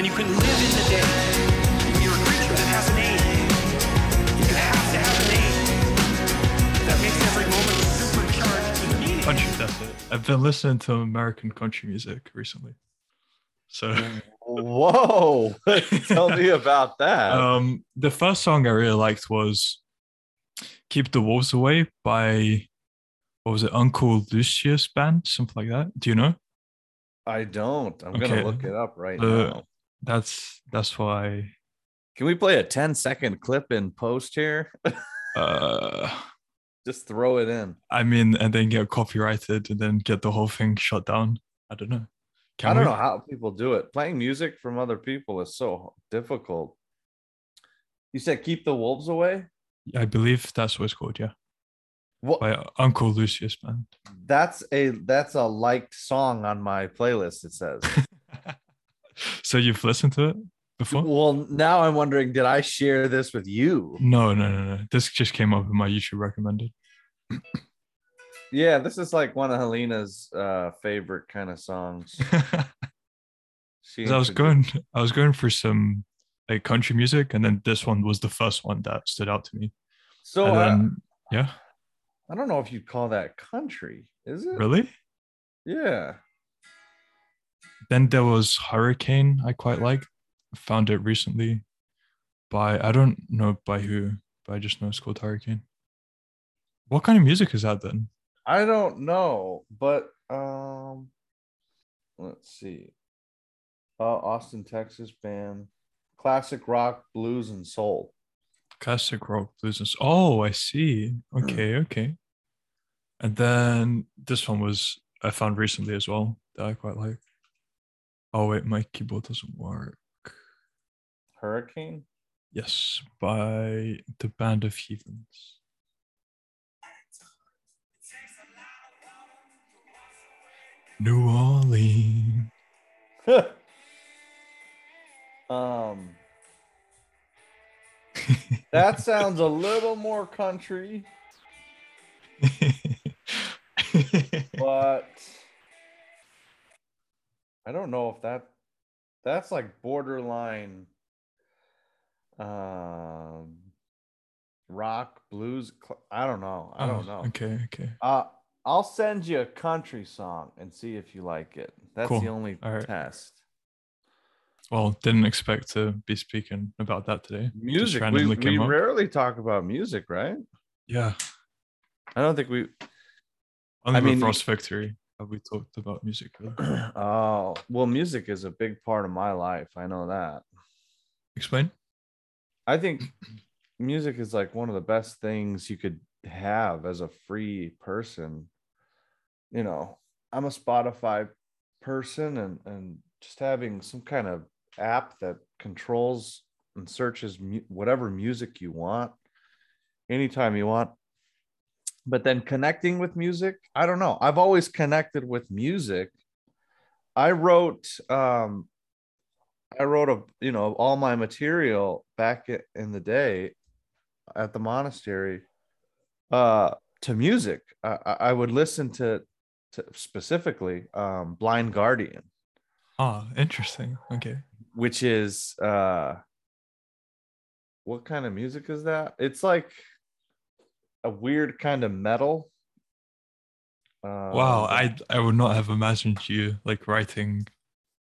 and you can live in the day. You're a creature that has an aim. You have to have an aim. That makes every moment supercharged with meaning. Country, that's it. I've been listening to American country music recently. So Whoa. Tell me about that. um the first song I really liked was Keep the Wolves Away by what was it, Uncle Lucius Band, something like that. Do you know? I don't. I'm okay. gonna look it up right Uh, now. That's that's why Can we play a 10 second clip in post here? uh Just throw it in. I mean and then get copyrighted and then get the whole thing shut down. I don't know. Can I don't we? know how people do it. Playing music from other people is so difficult. You said keep the wolves away? I believe that's what it's called, yeah. What By Uncle Lucius Band. that's a that's a liked song on my playlist, it says. so you've listened to it before? well, now I'm wondering, did I share this with you? No, no, no, no. This just came up in my YouTube recommended. Yeah, this is like one of Helena's uh favorite kind of songs. I was going, I was going for some like country music, and then this one was the first one that stood out to me. So and uh, yeah, I don't know if you'd call that country, is it? really. Yeah. Then there was Hurricane. I quite like. Found it recently by I don't know by who, but I just know it's called Hurricane. What kind of music is that then? I don't know, but um let's see. Uh, Austin, Texas band. Classic rock, blues, and soul. Classic rock blues. and s- Oh, I see. Okay, okay. And then this one was I found recently as well that I quite like. Oh wait, my keyboard doesn't work. Hurricane? Yes, by the Band of Heathens. New Orleans. um that sounds a little more country, but I don't know if that that's like borderline um rock blues cl- I don't know. I don't Oh, know. Okay, okay. Uh I'll send you a country song and see if you like it. That's Cool. the only right. test. Well, didn't expect to be speaking about that today. Music. We, we rarely talk about music, right? Yeah. I don't think we I mean- Ross Factory have we talked about music. oh, well, music is a big part of my life. I know that. Explain. I think music is like one of the best things you could have as a free person. You know, I'm a Spotify person and and just having some kind of app that controls and searches mu- whatever music you want anytime you want but then connecting with music i don't know. I've always connected with music. I wrote um i wrote a you know all my material back in the day at the monastery uh to music. I, I would listen to, to specifically um blind guardian. Ah, interesting. Okay. which is uh what kind of music is that? It's like a weird kind of metal. Uh, Wow, I I would not have imagined you like writing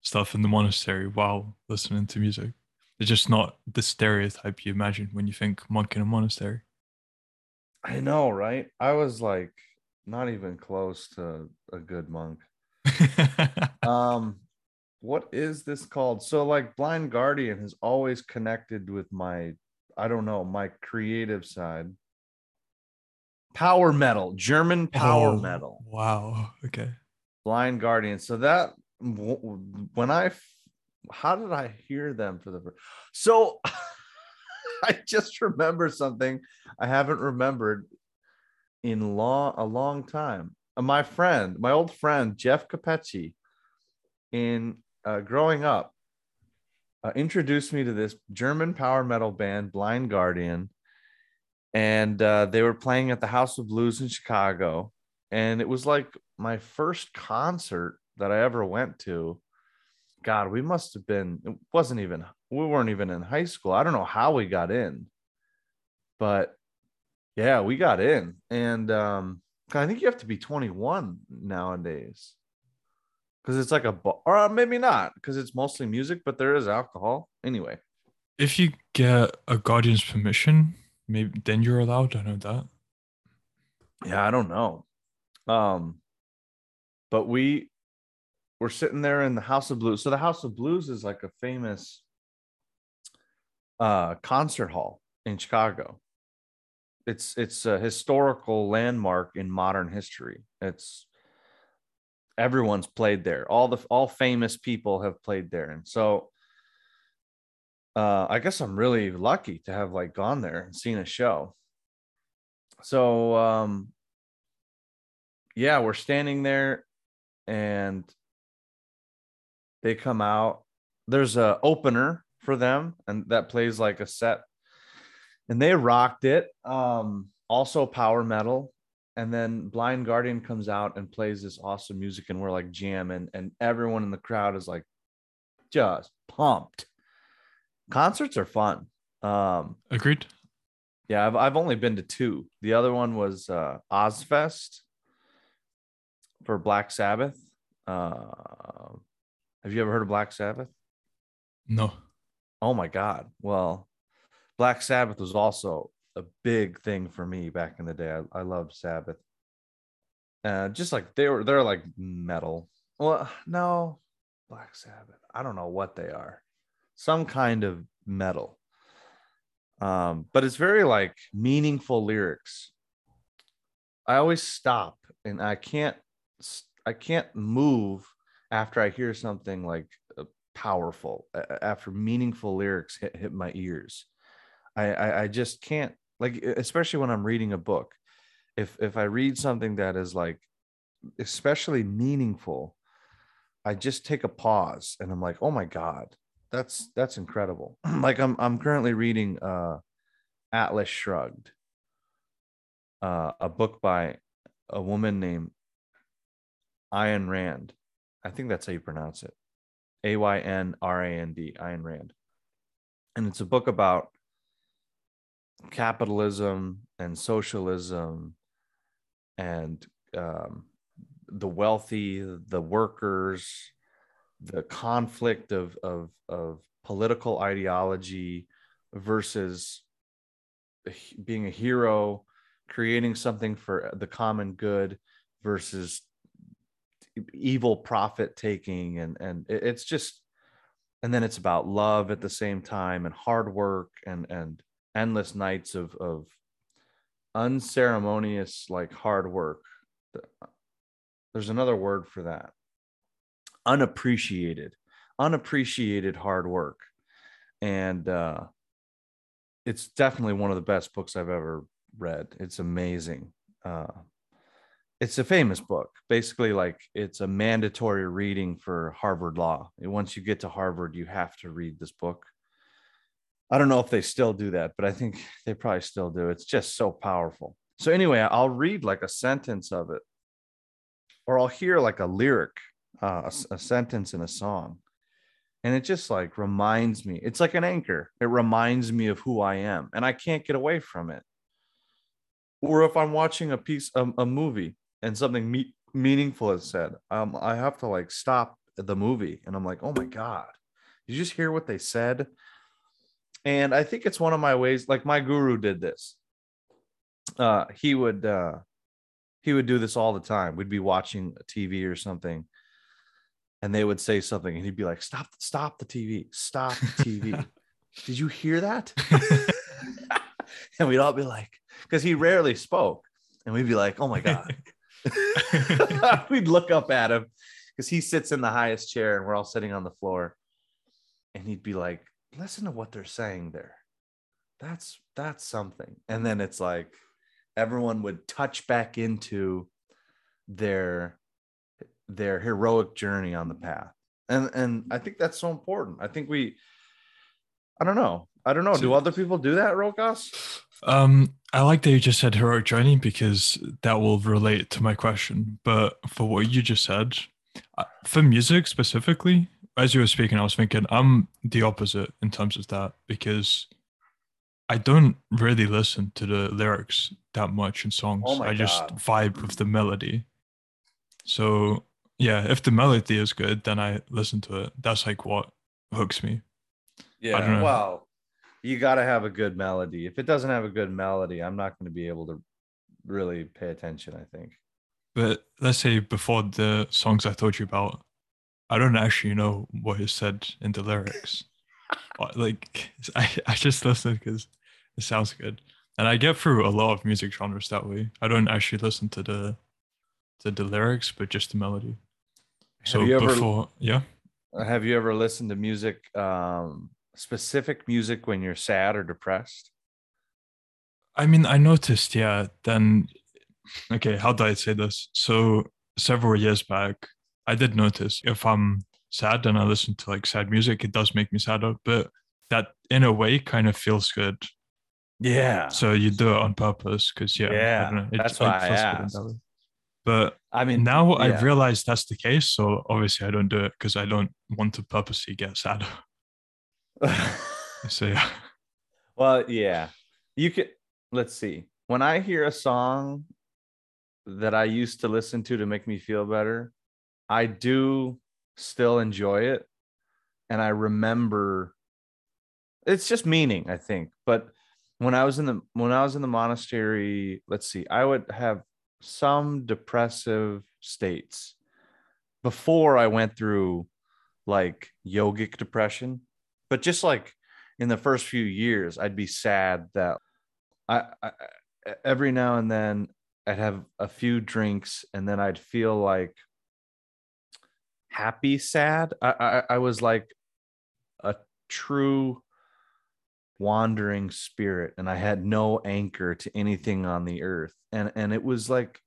stuff in the monastery while listening to music. It's just not the stereotype you imagine when you think monk in a monastery. i know right? I was like not even close to a good monk. Um what is this called? So like blind guardian has always connected with my i don't know my creative side power metal german power Oh, metal Wow. Okay. blind guardian so that when I how did i hear them for the first so i just remember something i haven't remembered in long a long time Uh, my friend my old friend jeff capecci in uh, growing up uh, introduced me to this german power metal band blind guardian and uh, they were playing at the house of blues in chicago and it was like my first concert that I ever went to God, we must have been, it wasn't even, we weren't even in high school. I don't know how we got in, but yeah, we got in. And um, I think you have to be 21 nowadays because it's like a bar, or uh, maybe not because it's mostly music, but there is alcohol anyway. If you get a guardian's permission, maybe then you're allowed. to know that. Yeah, I don't know. Um, but we were sitting there in the House of Blues. So the House of Blues is like a famous uh concert hall in Chicago. It's it's a historical landmark in modern history. It's everyone's played there. All the all famous people have played there. And so uh I guess I'm really lucky to have like gone there and seen a show. So um yeah, we're standing there and they come out. There's a opener for them, and that plays like a set. And they rocked it. Um, also power metal. And then Blind Guardian comes out and plays this awesome music, and we're like jamming, and everyone in the crowd is like just pumped. Concerts are fun. Um, Agreed. yeah, I've I've only been to two. The other one was uh Ozzfest for Black Sabbath. Uh, have you ever heard of Black Sabbath? No. Oh my God. Well, Black Sabbath was also a big thing for me back in the day. I, I loved Sabbath. Uh, just like they were, they're like metal. Well, no, Black Sabbath. I don't know what they are. Some kind of metal. Um, but it's very like meaningful lyrics. I always stop and I can't I can't move after I hear something like uh, powerful, after meaningful lyrics hit, hit my ears. I, I, I just can't like, especially when I'm reading a book. If if I read something that is like especially meaningful, I just take a pause and I'm like, oh my god, that's that's incredible. like I'm I'm currently reading uh, Atlas Shrugged, uh, a book by a woman named Ayn Rand. I think that's how you pronounce it. A Y N R A N D, Ayn Rand. And it's a book about capitalism and socialism and um, the wealthy, the workers, the conflict of, of, of political ideology versus being a hero, creating something for the common good versus evil profit taking. And and it's just and then it's about love at the same time and hard work and and endless nights of of unceremonious like hard work. There's another word for that unappreciated unappreciated hard work. And uh it's definitely one of the best books i've ever read. It's amazing. Uh it's a famous book. Basically like it's a mandatory reading for harvard law. And once you get to harvard you have to read this book. I don't know if they still do that but i think they probably still do. It's just so powerful. So anyway i'll read like a sentence of it or i'll hear like a lyric uh, a, a sentence in a song and it just like reminds me it's like an anchor it reminds me of who i am and i can't get away from it or if i'm watching a piece a, a movie and something me- meaningful is said, um, I have to like stop the movie and I'm like, oh my God, you just hear what they said? And I think it's one of my ways, like my guru did this. Uh, he would uh, he would do this all the time. We'd be watching TV or something, and they would say something, and he'd be like, "Stop! Stop the TV! Stop the TV! Did you hear that?" and we'd all be like, because he rarely spoke, and we'd be like, "Oh my god!" We'd look up at him because he sits in the highest chair and we're all sitting on the floor. And he'd be like, listen to what they're saying there. That's that's something. And then it's like everyone would touch back into their their heroic journey on the path. And and I think that's so important. I think we I don't know. I don't know. Do other people do that, Rokas? Um, I like that you just said heroic journey because that will relate to my question. But for what you just said, uh, for music specifically, as you were speaking, I was thinking I'm the opposite in terms of that because I don't really listen to the lyrics that much in songs. Oh I just God. vibe with the melody. So yeah, if the melody is good, then I listen to it. That's like what hooks me. Yeah. Well, you got to have a good melody. If it doesn't have a good melody, I'm not going to be able to really pay attention, I think. But let's say before the songs I told you about, I don't actually know what is said in the lyrics. Like I, I just listen because it sounds good. And I get through a lot of music genres that way. I don't actually listen to the to the lyrics, but just the melody. So have you ever before yeah. have you ever listened to music um specific music when you're sad or depressed? I mean, I noticed, yeah, then, okay, how do I say this? So, several years back, I did notice if I'm sad and I listen to like sad music, it does make me sadder, but that in a way kind of feels good. Yeah. So, you do it on purpose because, yeah, Yeah, it, that's why I feels good in asked. But I mean, now yeah. I've realized that's the case. So, obviously, I don't do it because I don't want to purposely get sad. So, yeah. well, yeah. You could let's see. When I hear a song that I used to listen to to make me feel better, I do still enjoy it. And I remember it's just meaning, I think. But when I was in the when I was in the monastery, let's see, I would have some depressive states before I went through like yogic depression. But just like in the first few years, I'd be sad that I, I every now and then I'd have a few drinks and then I'd feel like happy sad. I I, I was like a true wandering spirit and I had no anchor to anything on the earth. And and it was like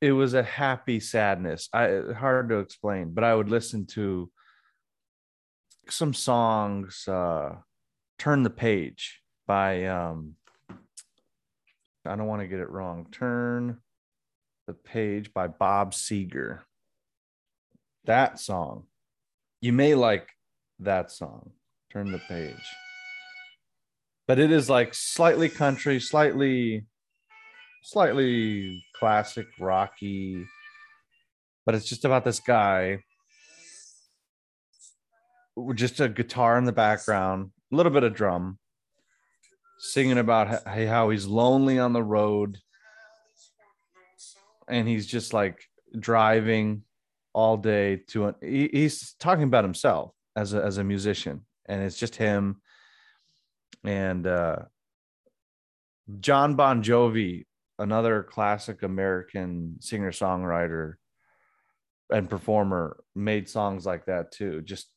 it was a happy sadness. I hard to explain, but I would listen to some songs uh Turn the Page by um I don't want to get it wrong. Turn the Page by Bob Seger. That song. You may like that song. Turn the Page. But it is like slightly country, slightly slightly classic rocky. But it's just about this guy with just a guitar in the background, a little bit of drum, singing about how he's lonely on the road and he's just like driving all day to a, he, he's talking about himself as a, as a musician and it's just him and uh John Bon Jovi another classic American singer songwriter and performer made songs like that too. Just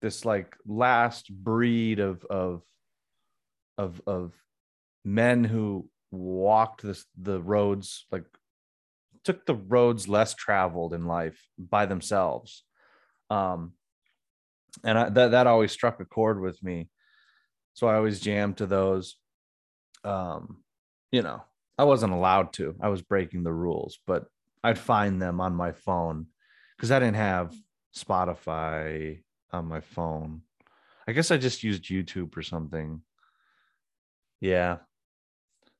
this like last breed of of of of men who walked this the roads like took the roads less traveled in life by themselves. Um and I, that that always struck a chord with me so i always jammed to those. Um you know i wasn't allowed to. I was breaking the rules but i'd find them on my phone because i didn't have spotify on my phone. I guess i just used youtube or something. Yeah.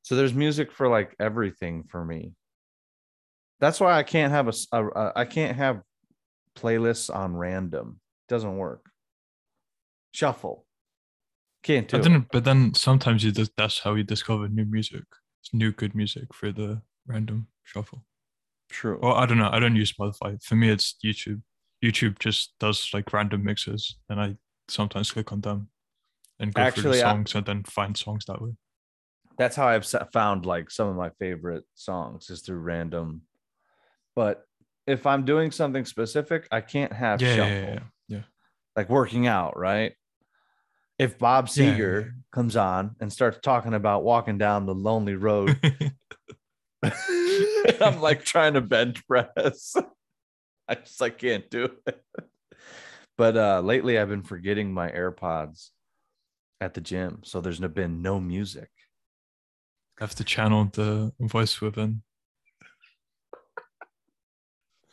So there's music for like everything for me. That's why i can't have a, a- a- I can't have playlists on random. It doesn't work. Shuffle can't do But it. then, but then sometimes you just, that's how you discover new music, It's new good music for the random shuffle. true Well, I don't know. I don't use Spotify. For me, it's YouTube. YouTube just does like random mixes, and I sometimes click on them and go through Actually, the I- songs and then find songs that way. that's how I've found like some of my favorite songs is through random. But if I'm doing something specific, I can't have Yeah, shuffle. yeah, yeah, yeah. Like working out, right? If Bob Seger yeah. comes on and starts talking about walking down the lonely road, I'm like trying to bench press. I just like can't do it. But uh lately I've been forgetting my AirPods at the gym, so there's been no music. I have to channel the voice within.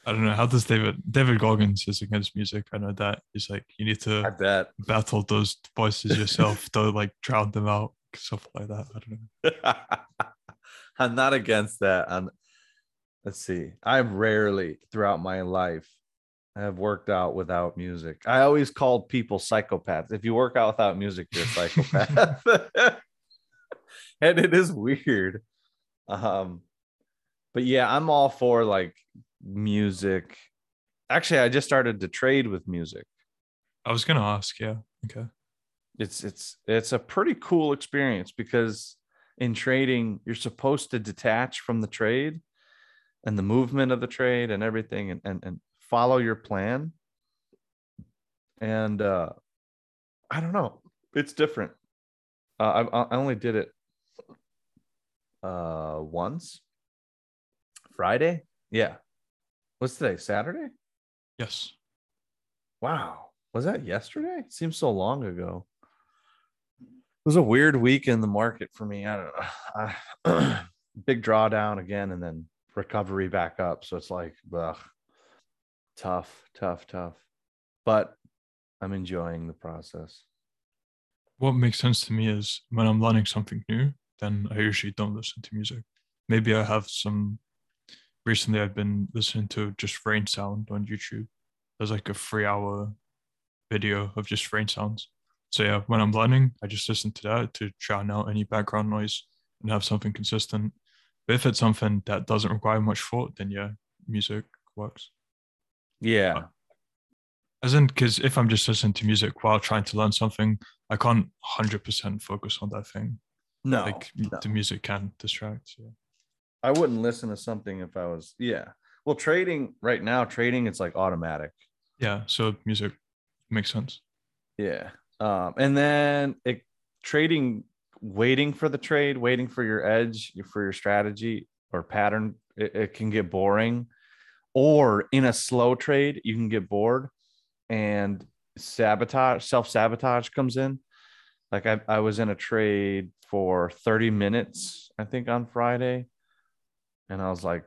I don't know. How does David David Goggins is against music? I know that he's like you need I to bet. battle those voices yourself. don't like drown them out, stuff like that. I don't know. I'm not against that. I'm, let's see. I've rarely throughout my life have worked out without music. I always called people psychopaths. If you work out without music, you're a psychopath. and it is weird. Um, but yeah, I'm all for like music. Actually, I just started to trade with music. I was gonna ask. Yeah. Okay. it's it's it's a pretty cool experience because in trading you're supposed to detach from the trade and the movement of the trade and everything and and, and follow your plan and uh i don't know it's different uh, I, I only did it uh once friday yeah what's today saturday Yes. Wow. Was that yesterday? It seems so long ago. It was a weird week in the market for me. I don't know. I, big drawdown again and then recovery back up. So it's like, ugh, tough, tough, tough. But I'm enjoying the process. What makes sense to me is when I'm learning something new, then I usually don't listen to music. Maybe I have some. Recently, I've been listening to just rain sound on YouTube. There's like a three hour video of just rain sounds. So, yeah, when I'm learning, I just listen to that to drown out any background noise and have something consistent. But if it's something that doesn't require much thought, then yeah, music works. Yeah. Uh, as in, because if I'm just listening to music while trying to learn something, I can't 100% focus on that thing. No, like no. the music can distract. Yeah. I wouldn't listen to something if I was, yeah. Well, trading right now, trading, it's like automatic. Yeah. So music makes sense. Yeah. Um, and then it trading, waiting for the trade, waiting for your edge, for your strategy or pattern, it, it can get boring. Or in a slow trade, you can get bored and sabotage, self sabotage comes in. Like I, I was in a trade for 30 minutes, I think on Friday. And I was like,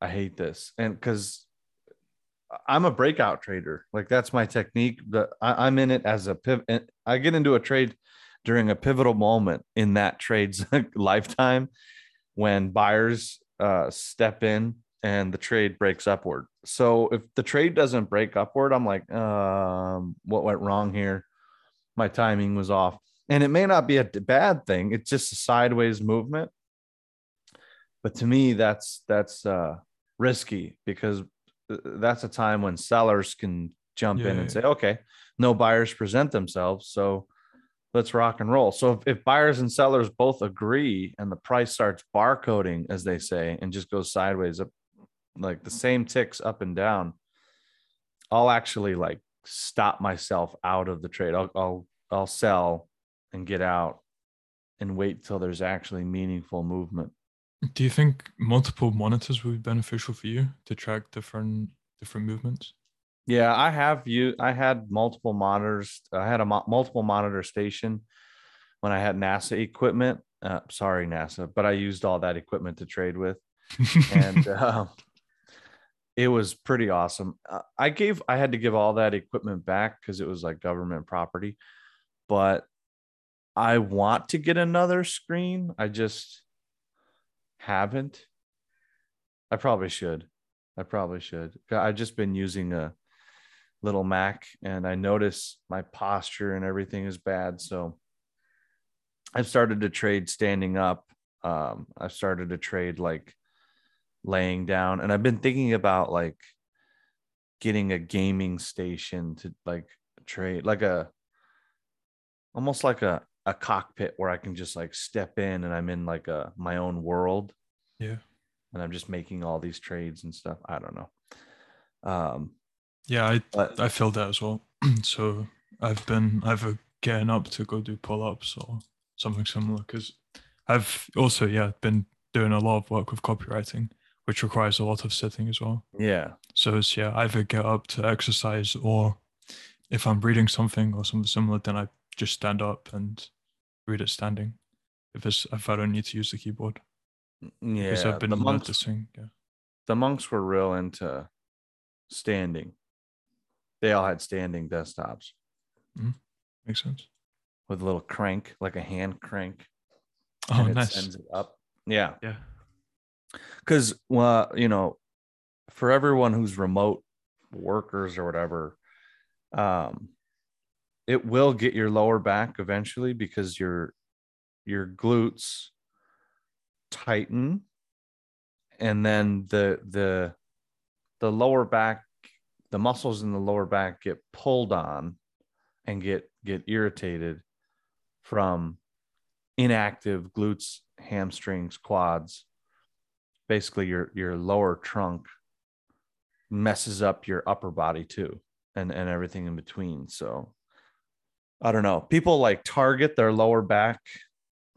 I hate this. And because I'm a breakout trader. Like that's my technique. I, I'm in it as a pivot. I get into a trade during a pivotal moment in that trade's lifetime when buyers uh, step in and the trade breaks upward. So if the trade doesn't break upward, I'm like, um, what went wrong here? My timing was off. And it may not be a bad thing. It's just a sideways movement. But to me, that's that's uh, risky because uh, that's a time when sellers can jump in and yeah. say, okay, no buyers present themselves. So let's rock and roll. So if, if buyers and sellers both agree and the price starts barcoding, as they say, and just goes sideways up, like the same ticks up and down, I'll actually like stop myself out of the trade. I'll I'll I'll sell and get out and wait till there's actually meaningful movement. Do you think multiple monitors would be beneficial for you to track different different movements? Yeah, I have you. I had multiple monitors. I had a mo- multiple monitor station when I had NASA equipment. Uh, sorry, NASA, but I used all that equipment to trade with, and uh, it was pretty awesome. Uh, I gave. I had to give all that equipment back because it was like government property, but I want to get another screen. I just haven't. I probably should. I probably should. I've just been using a little Mac and I notice my posture and everything is bad. So I've started to trade standing up. Um, I've started to trade like laying down. And I've been thinking about like getting a gaming station to like trade, like a almost like a, a cockpit where I can just like step in and I'm in like a my own world yeah. and I'm just making all these trades and stuff. I don't know. Um, Yeah, I but I feel that as well. so I've been either getting up to go do pull ups or something similar because I've also yeah been doing a lot of work with copywriting, which requires a lot of sitting as well. yeah, So it's yeah either get up to exercise or if I'm reading something or something similar, then I just stand up and read it standing. If it's if I don't need to use the keyboard yeah. because I've been the month noticing yeah the monks were real into standing. They all had standing desktops Makes sense. with a little crank, like a hand crank. Oh, and it nice. sends it up. Yeah. Yeah. because well you know for everyone who's remote workers or whatever um it will get your lower back eventually because your your glutes tighten. And then the the the lower back the muscles in the lower back get pulled on and get get irritated from inactive glutes hamstrings quads. Basically your your lower trunk messes up your upper body too and and everything in between. So i don't know. People like target their lower back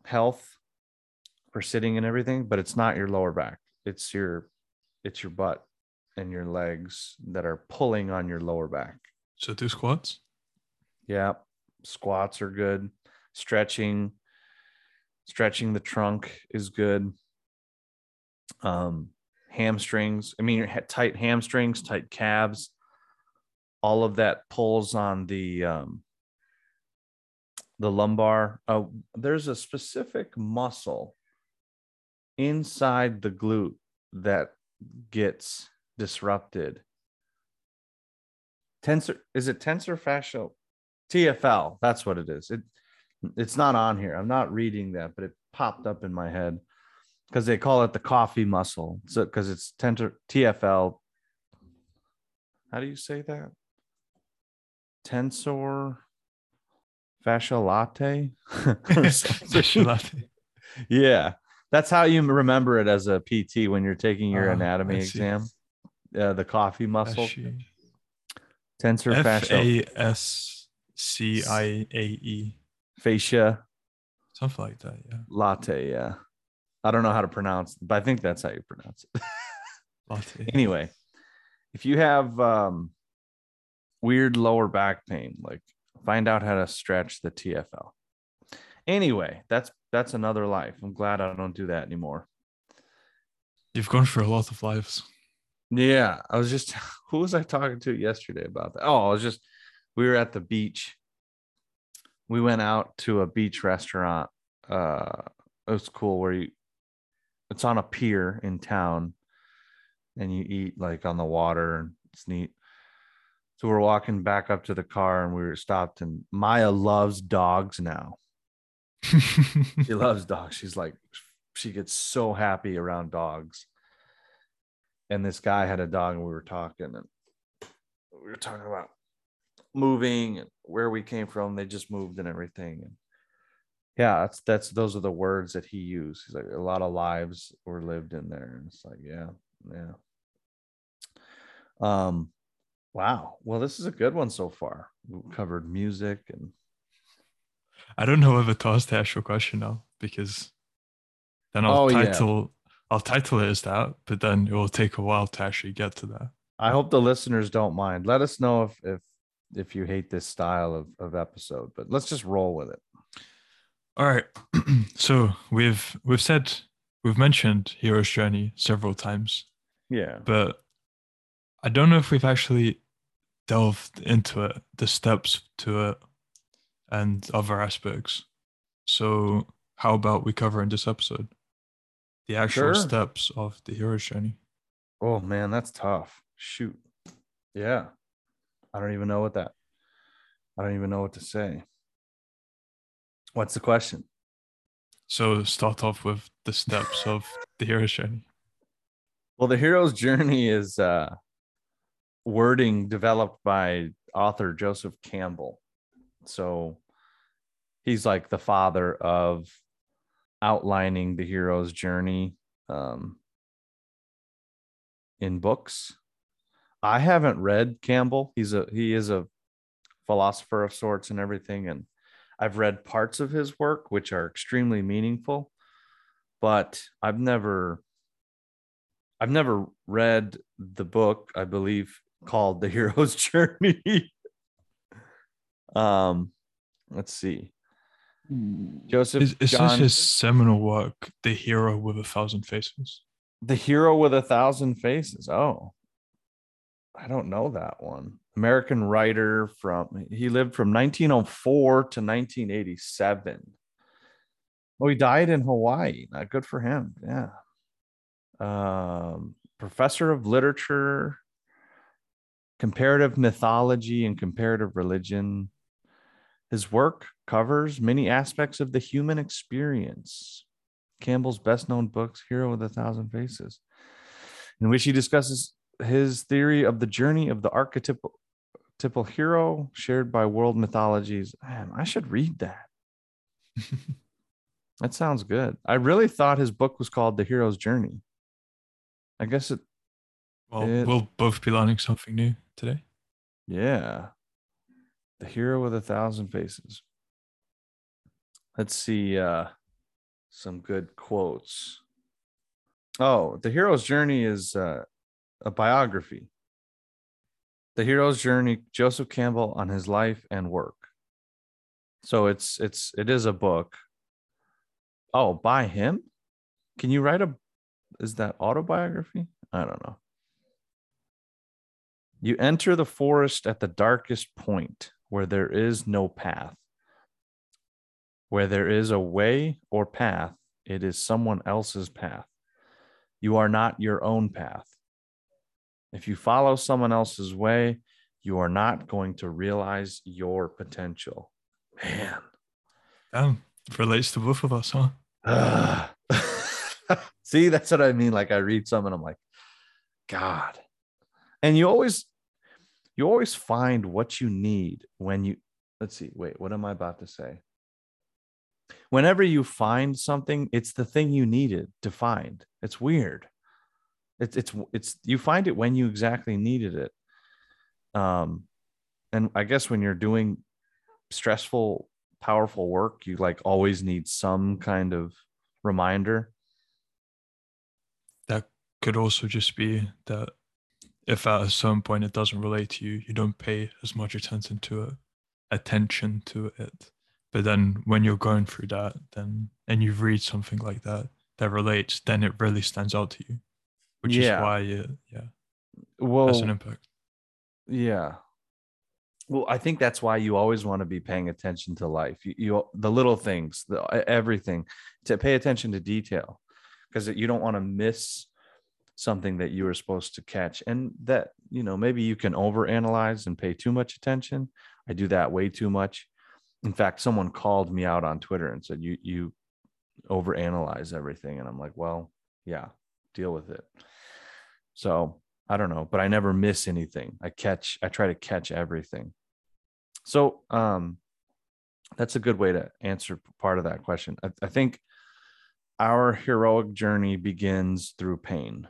health for sitting and everything but it's not your lower back. It's your it's your butt and your legs that are pulling on your lower back. So do squats. yeah. Squats are good. Stretching stretching the trunk is good. Um hamstrings i mean tight hamstrings tight calves all of that pulls on the um the lumbar uh, there's a specific muscle inside the glute that gets disrupted. Tensor is it tensor fascial? Tfl that's what it is. It it's not on here. I'm not reading that but it popped up in my head. Because they call it the coffee muscle. So because it's tensor tfl how do you say that? Tensor fascia latte. Fascia latte. yeah that's how you remember it as a pt when you're taking your Ah, anatomy exam uh, the coffee muscle Fascia. tensor F fascia A S C I A E. fascia Something like that. Yeah. latte yeah i don't know how to pronounce but i think that's how you pronounce it Latte. anyway if you have um weird lower back pain like find out how to stretch the tfl anyway that's that's another life. I'm glad i don't do that anymore. You've gone through a lot of lives. yeah i was just who was i talking to yesterday about that? Oh i was just we were at the beach. We went out to a beach restaurant. Uh it was cool where you it's on a pier in town and you eat like on the water and it's neat so we're walking back up to the car and we were stopped and maya loves dogs now. She loves dogs. She's like she gets so happy around dogs. And this guy had a dog and we were talking and we were talking about moving and where we came from. They just moved and everything. And yeah that's that's those are the words that he used. He's like a lot of lives were lived in there. And it's like yeah yeah. Um wow well this is a good one so far we covered music and I don't know whether to ask the actual question now because then I'll Oh, yeah. title I'll title it as that, but then it will take a while to actually get to that. I hope the listeners don't mind. Let us know if if if you hate this style of, of episode, but let's just roll with it. All right. so we've we've said we've mentioned Hero's Journey several times, Yeah. but I don't know if we've actually delved into it, the steps to it, and other aspects. So how about we cover in this episode the actual Sure. steps of the Hero's Journey? Oh man, that's tough. Shoot. Yeah. I don't even know what that I don't even know what to say. What's the question? So start off with the steps of the Hero's Journey. Well, the hero's journey is uh wording developed by author Joseph Campbell. So he's like the father of outlining the hero's journey um, in books. I haven't read Campbell. He's a he is a philosopher of sorts and everything, and I've read parts of his work, which are extremely meaningful, but I've never I've never read the book, I believe, called The Hero's Journey. um, let's see. Joseph Is, is this his seminal work, The Hero with a Thousand Faces? The Hero with a Thousand Faces. Oh, I don't know that one. American writer from he lived from 1904 to 1987. Oh, he died in Hawaii. Not good for him. Yeah. Um, professor of literature, comparative mythology, and comparative religion. His work covers many aspects of the human experience. Campbell's best known books, Hero with a Thousand Faces, in which he discusses his theory of the journey of the archetypal typical hero shared by world mythologies. Man, I should read that. that sounds good. I really thought his book was called The Hero's Journey. I guess it, Well, It- we'll both be learning something new today. yeah. The Hero with a Thousand Faces. Let's see uh some good quotes. Oh, The Hero's Journey is uh, a biography. The Hero's Journey, Joseph Campbell on his life and work. So it's it's it is a book. Oh, by him? Can you write a is that autobiography? I don't know. You enter the forest at the darkest point where there is no path. Where there is a way or path, it is someone else's path. You are not your own path. If you follow someone else's way, you are not going to realize your potential. Man. Damn, relates to both of us, huh? See, that's what I mean. Like I read some and I'm like, God. And you always you always find what you need when you let's see, wait, what am I about to say? Whenever you find something, it's the thing you needed to find. It's weird. It's it's it's you find it when you exactly needed it. Um and I guess when you're doing stressful powerful work, you like always need some kind of reminder. That could also just be that if at a certain point it doesn't relate to you, you don't pay as much attention to it, attention to it. But then when you're going through that, then and you read something like that that relates, then it really stands out to you, which Yeah. is why it yeah Well, has an impact. yeah. Well, I think that's why you always want to be paying attention to life. You, you the little things, the everything, to pay attention to detail, because you don't want to miss something that you were supposed to catch, and that you know maybe you can overanalyze and pay too much attention. I do that way too much. In fact, someone called me out on Twitter and said you you overanalyze everything, and I'm like, well, yeah, deal with it. So I don't know, but I never miss anything. I catch, I try to catch everything. So um that's a good way to answer part of that question. I, I think our heroic journey begins through pain.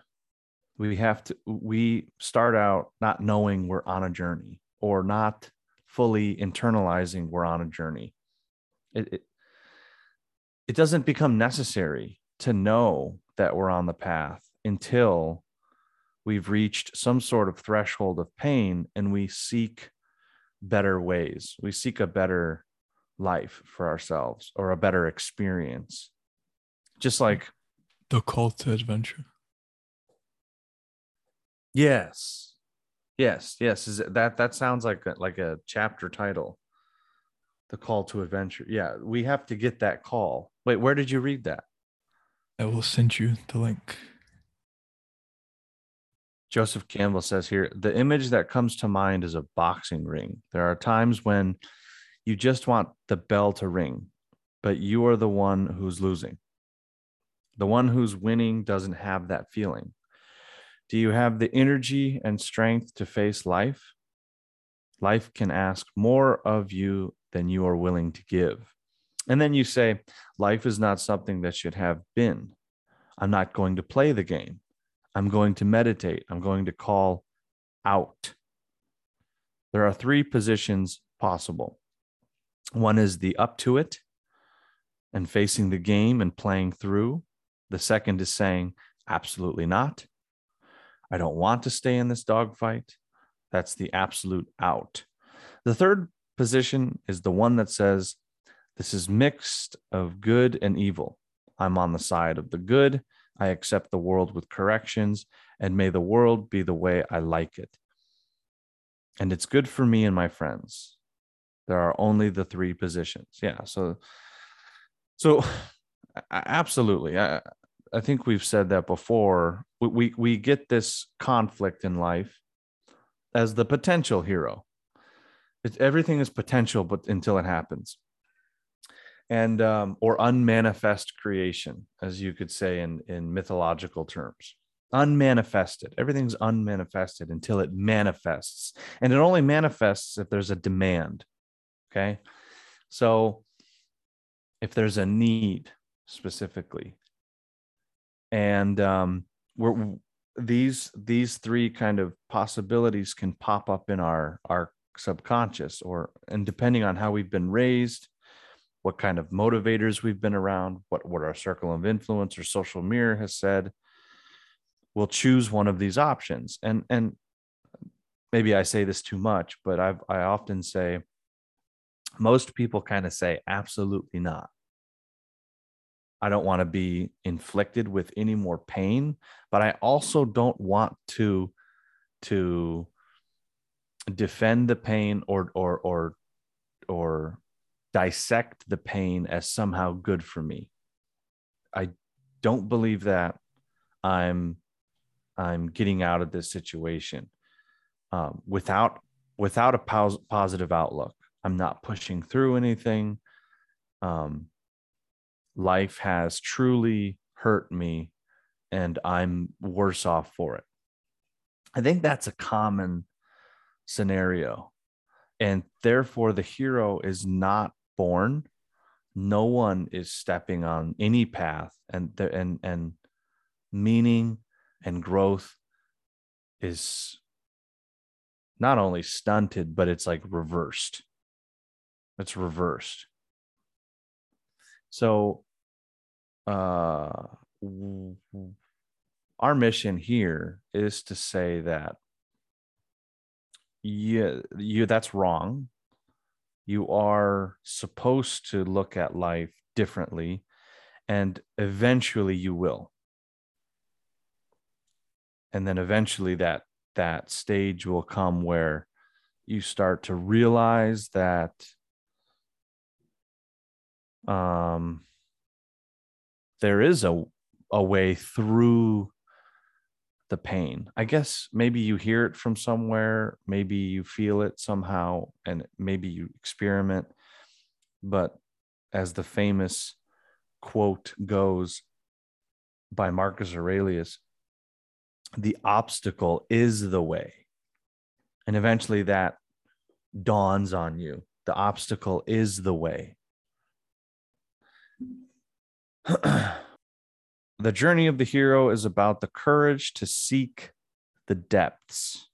We have to we start out not knowing we're on a journey or not fully internalizing we're on a journey. It, it it doesn't become necessary to know that we're on the path until we've reached some sort of threshold of pain and we seek better ways. We seek a better life for ourselves or a better experience. Just like, The call to adventure. Yes, yes, yes. Is it, that that sounds like a, like a chapter title? The call to adventure. Yeah, we have to get that call. Wait, where did you read that? I will send you the link. Joseph Campbell says here the image that comes to mind is a boxing ring. There are times when you just want the bell to ring, but you are the one who's losing. The one who's winning doesn't have that feeling. Do you have the energy and strength to face life? Life can ask more of you than you are willing to give. And then you say, Life is not something that should have been. I'm not going to play the game. I'm going to meditate. I'm going to call out. There are three positions possible. One is the up to it and facing the game and playing through. The second is saying, absolutely not. I don't want to stay in this dogfight. That's the absolute out. The third position is the one that says, this is mixed of good and evil. I'm on the side of the good. I accept the world with corrections, and may the world be the way I like it. And it's good for me and my friends. There are only the three positions. Yeah. So, so absolutely. I, I think we've said that before. We, we, we get this conflict in life as the potential hero. It's, everything is potential, but until it happens and um, or unmanifest creation, as you could say in in mythological terms. Unmanifested. Everything's unmanifested until it manifests, and it only manifests if there's a demand. Okay, so if there's a need specifically, and um, we're these these three kind of possibilities can pop up in our our subconscious or and depending on how we've been raised what kind of motivators we've been around, what, what our circle of influence or social mirror has said. We'll choose one of these options. And and maybe I say this too much, but I've I often say most people kind of say absolutely not. I don't want to be inflicted with any more pain, but I also don't want to to defend the pain or or or or dissect the pain as somehow good for me. I don't believe that I'm I'm getting out of this situation um, without without a pos- positive outlook. I'm not pushing through anything. Um, life has truly hurt me, and I'm worse off for it. I think that's a common scenario, and therefore the hero is not born. No one is stepping on any path and and and meaning and growth is not only stunted but it's like reversed. It's reversed so uh our mission here is to say that yeah you that's wrong. You are supposed to look at life differently and eventually you will. And then eventually that that stage will come where you start to realize that um there is a a way through the pain. I guess maybe you hear it from somewhere, maybe you feel it somehow, and maybe you experiment. But as the famous quote goes by Marcus Aurelius, the obstacle is the way. And eventually that dawns on you. The obstacle is the way. The journey of the hero is about the courage to seek the depths,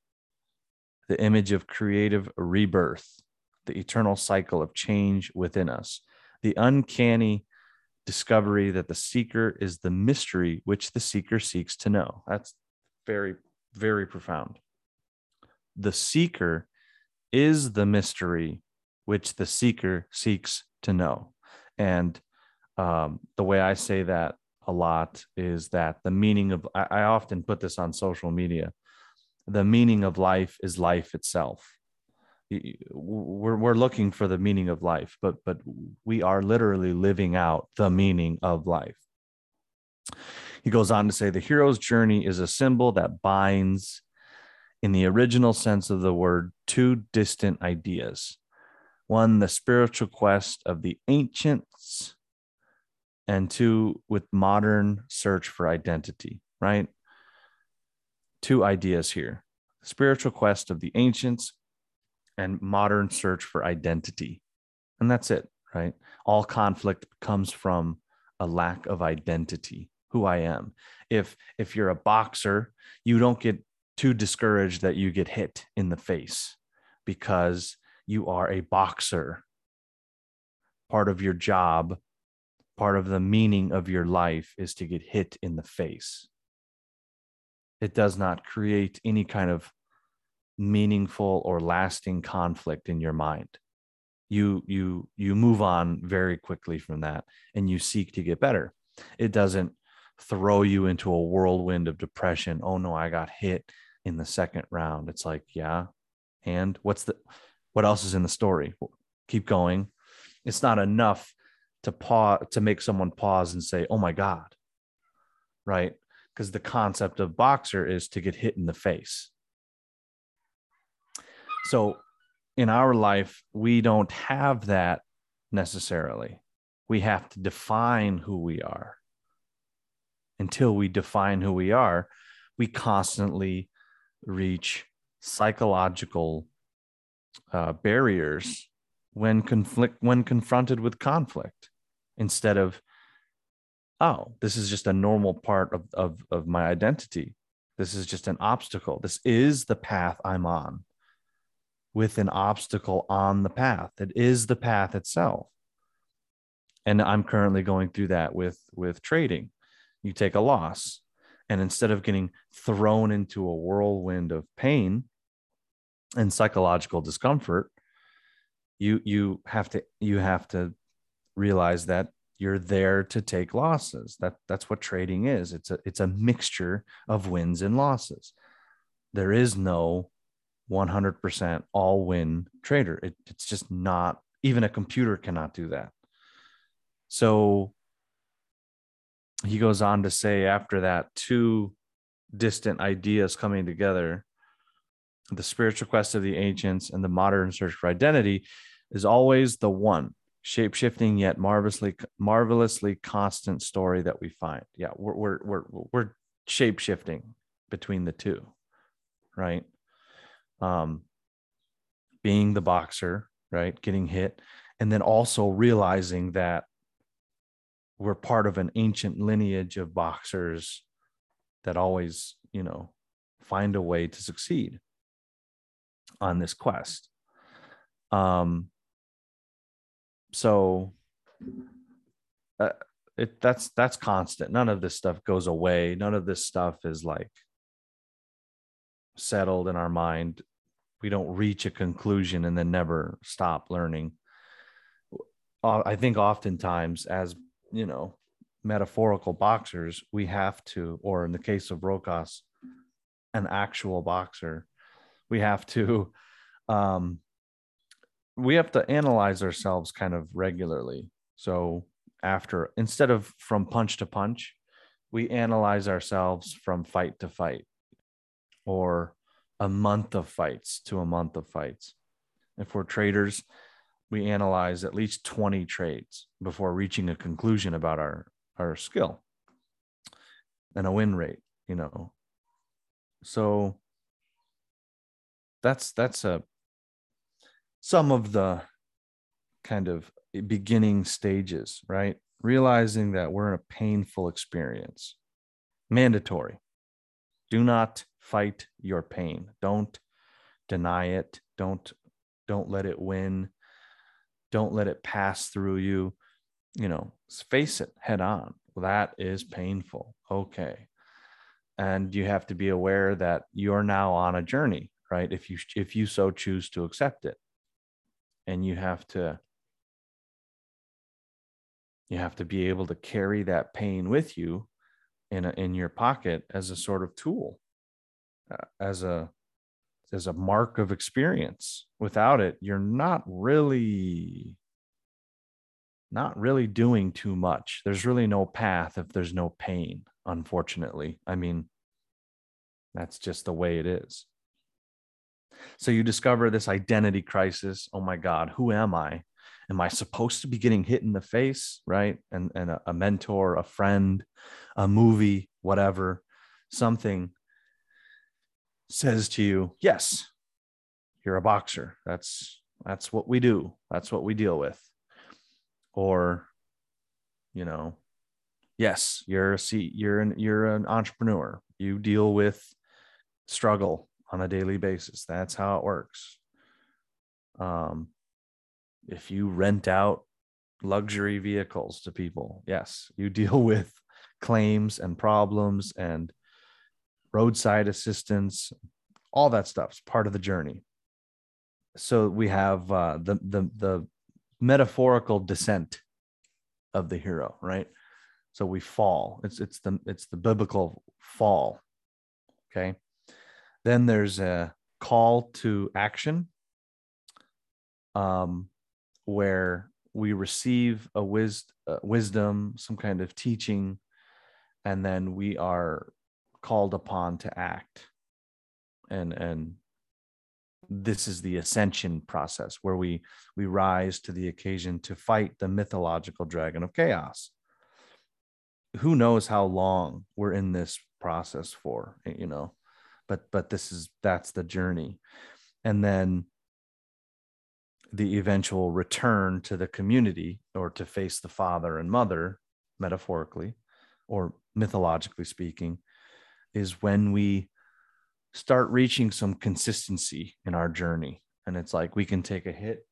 the image of creative rebirth, the eternal cycle of change within us, the uncanny discovery that the seeker is the mystery which the seeker seeks to know. That's very, very profound. The seeker is the mystery which the seeker seeks to know. And um, the way I say that a lot is that the meaning of I, I often put this on social media. The meaning of life is life itself. We're, we're looking for the meaning of life but but we are literally living out the meaning of life. He goes on to say the hero's journey is a symbol that binds in the original sense of the word two distant ideas. One the spiritual quest of the ancients and two with modern search for identity, right? Two ideas here spiritual quest of the ancients and modern search for identity. And that's it, right? All conflict comes from a lack of identity, who I am. If if you're a boxer, you don't get too discouraged that you get hit in the face because you are a boxer. Part of your job part of the meaning of your life is to get hit in the face. It does not create any kind of meaningful or lasting conflict in your mind. You you you move on very quickly from that and you seek to get better. It doesn't throw you into a whirlwind of depression. Oh no, I got hit in the second round. It's like, yeah. And what's the what else is in the story? Keep going. It's not enough to pause to make someone pause and say, "Oh my god." Right? Because the concept of boxer is to get hit in the face. So in our life, we don't have that necessarily. We have to define who we are. Until we define who we are, we constantly reach psychological uh, barriers when conflict when confronted with conflict instead of oh this is just a normal part of, of, of my identity. This is just an obstacle. This is the path i'm on with an obstacle on the path it is the path itself. And i'm currently going through that with with trading. You take a loss and instead of getting thrown into a whirlwind of pain and psychological discomfort you you have to you have to realize that you're there to take losses. That that's what trading is. It's a it's a mixture of wins and losses. There is no 100% all win trader. It, it's just not even a computer cannot do that. So he goes on to say after that two distant ideas coming together the spiritual quest of the ancients and the modern search for identity is always the one shape-shifting yet marvelously marvelously constant story that we find. Yeah we're we're we're, we're shape-shifting between the two right? Um being the boxer right getting hit and then also realizing that we're part of an ancient lineage of boxers that always you know find a way to succeed on this quest. Um so uh, it that's that's constant. None of this stuff goes away. None of this stuff is like settled in our mind. We don't reach a conclusion and then never stop learning. I think oftentimes as you know metaphorical boxers we have to or in the case of rokas an actual boxer we have to um we have to analyze ourselves kind of regularly. So after instead of from punch to punch, we analyze ourselves from fight to fight or a month of fights to a month of fights. If we're traders, we analyze at least 20 trades before reaching a conclusion about our our skill and a win rate, you know. So that's that's a some of the kind of beginning stages, right? Realizing that we're in a painful experience. Mandatory. Do not fight your pain. Don't deny it. Don't don't let it win. Don't let it pass through you. You know, face it head on. That is painful. Okay. And you have to be aware that you're now on a journey, right? If you if you so choose to accept it and you have to you have to be able to carry that pain with you in a, in your pocket as a sort of tool uh, as a as a mark of experience. Without it you're not really not really doing too much. There's really no path if there's no pain unfortunately. I mean that's just the way it is so you discover this identity crisis. Oh my God, who am I? Am I supposed to be getting hit in the face? Right. And, and a, a mentor, a friend, a movie, whatever, something says to you, yes, you're a boxer. That's that's what we do. That's what we deal with. Or, you know, yes, you're a you're an you're an entrepreneur. You deal with struggle on a daily basis. That's how it works. Um, if you rent out luxury vehicles to people, yes, you deal with claims and problems and roadside assistance, all that stuff's part of the journey. So we have uh, the the the metaphorical descent of the hero, right? So we fall. It's it's the it's the biblical fall. Okay. Then there's a call to action um, where we receive a wis- uh, wisdom, some kind of teaching, and then we are called upon to act. And and this is the ascension process where we we rise to the occasion to fight the mythological dragon of chaos. Who knows how long we're in this process for, you know, but but this is that's the journey. And then the eventual return to the community or to face the father and mother, metaphorically or mythologically speaking, is when we start reaching some consistency in our journey. And it's like we can take a hit,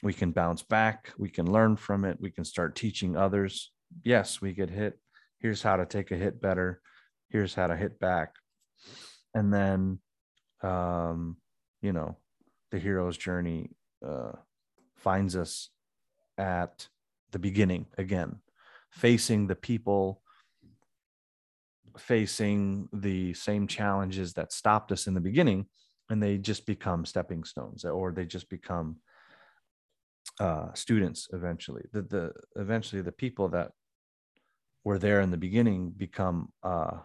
we can bounce back, we can learn from it, we can start teaching others. Yes, we get hit. Here's how to take a hit better. Here's how to hit back. And then, um, you know, the hero's journey uh, finds us at the beginning again, facing the people, facing the same challenges that stopped us in the beginning, and they just become stepping stones, or they just become uh, students eventually. The the eventually the people that were there in the beginning become uh,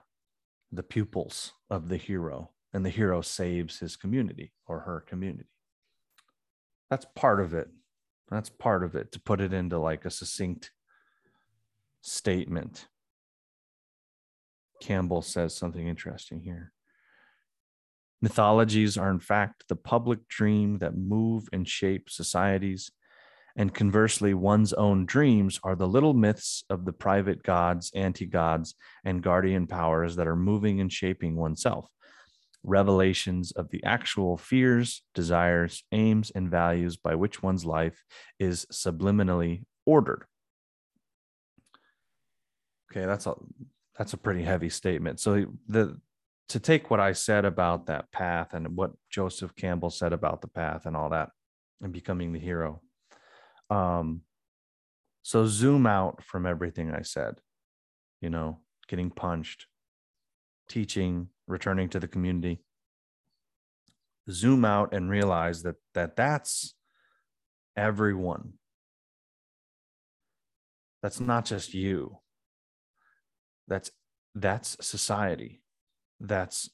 the pupils of the hero, and the hero saves his community or her community. That's part of it. That's part of it to put it into like a succinct statement. Campbell says something interesting here. Mythologies are in fact the public dream that move and shape societies and conversely one's own dreams are the little myths of the private gods anti-gods and guardian powers that are moving and shaping oneself revelations of the actual fears, desires, aims, and values by which one's life is subliminally ordered. Okay, that's a that's a pretty heavy statement. So the to take what I said about that path and what Joseph Campbell said about the path and all that and becoming the hero. Um so zoom out from everything I said. You know, getting punched, teaching, returning to the community. Zoom out and realize that that that's everyone. That's not just you. That's that's society. That's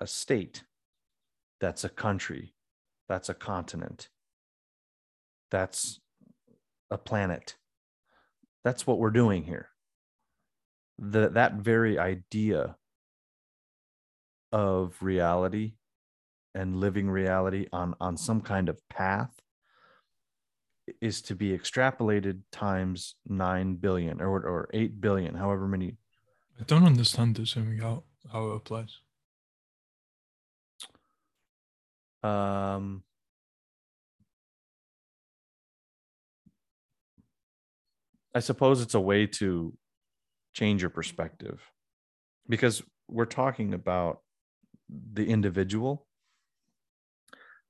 a state. That's a country. That's a continent that's a planet. That's what we're doing here. The, that very idea of reality and living reality on on some kind of path is to be extrapolated times 9 billion or or 8 billion however many. I don't understand this out how it applies. um I suppose it's a way to change your perspective because we're talking about the individual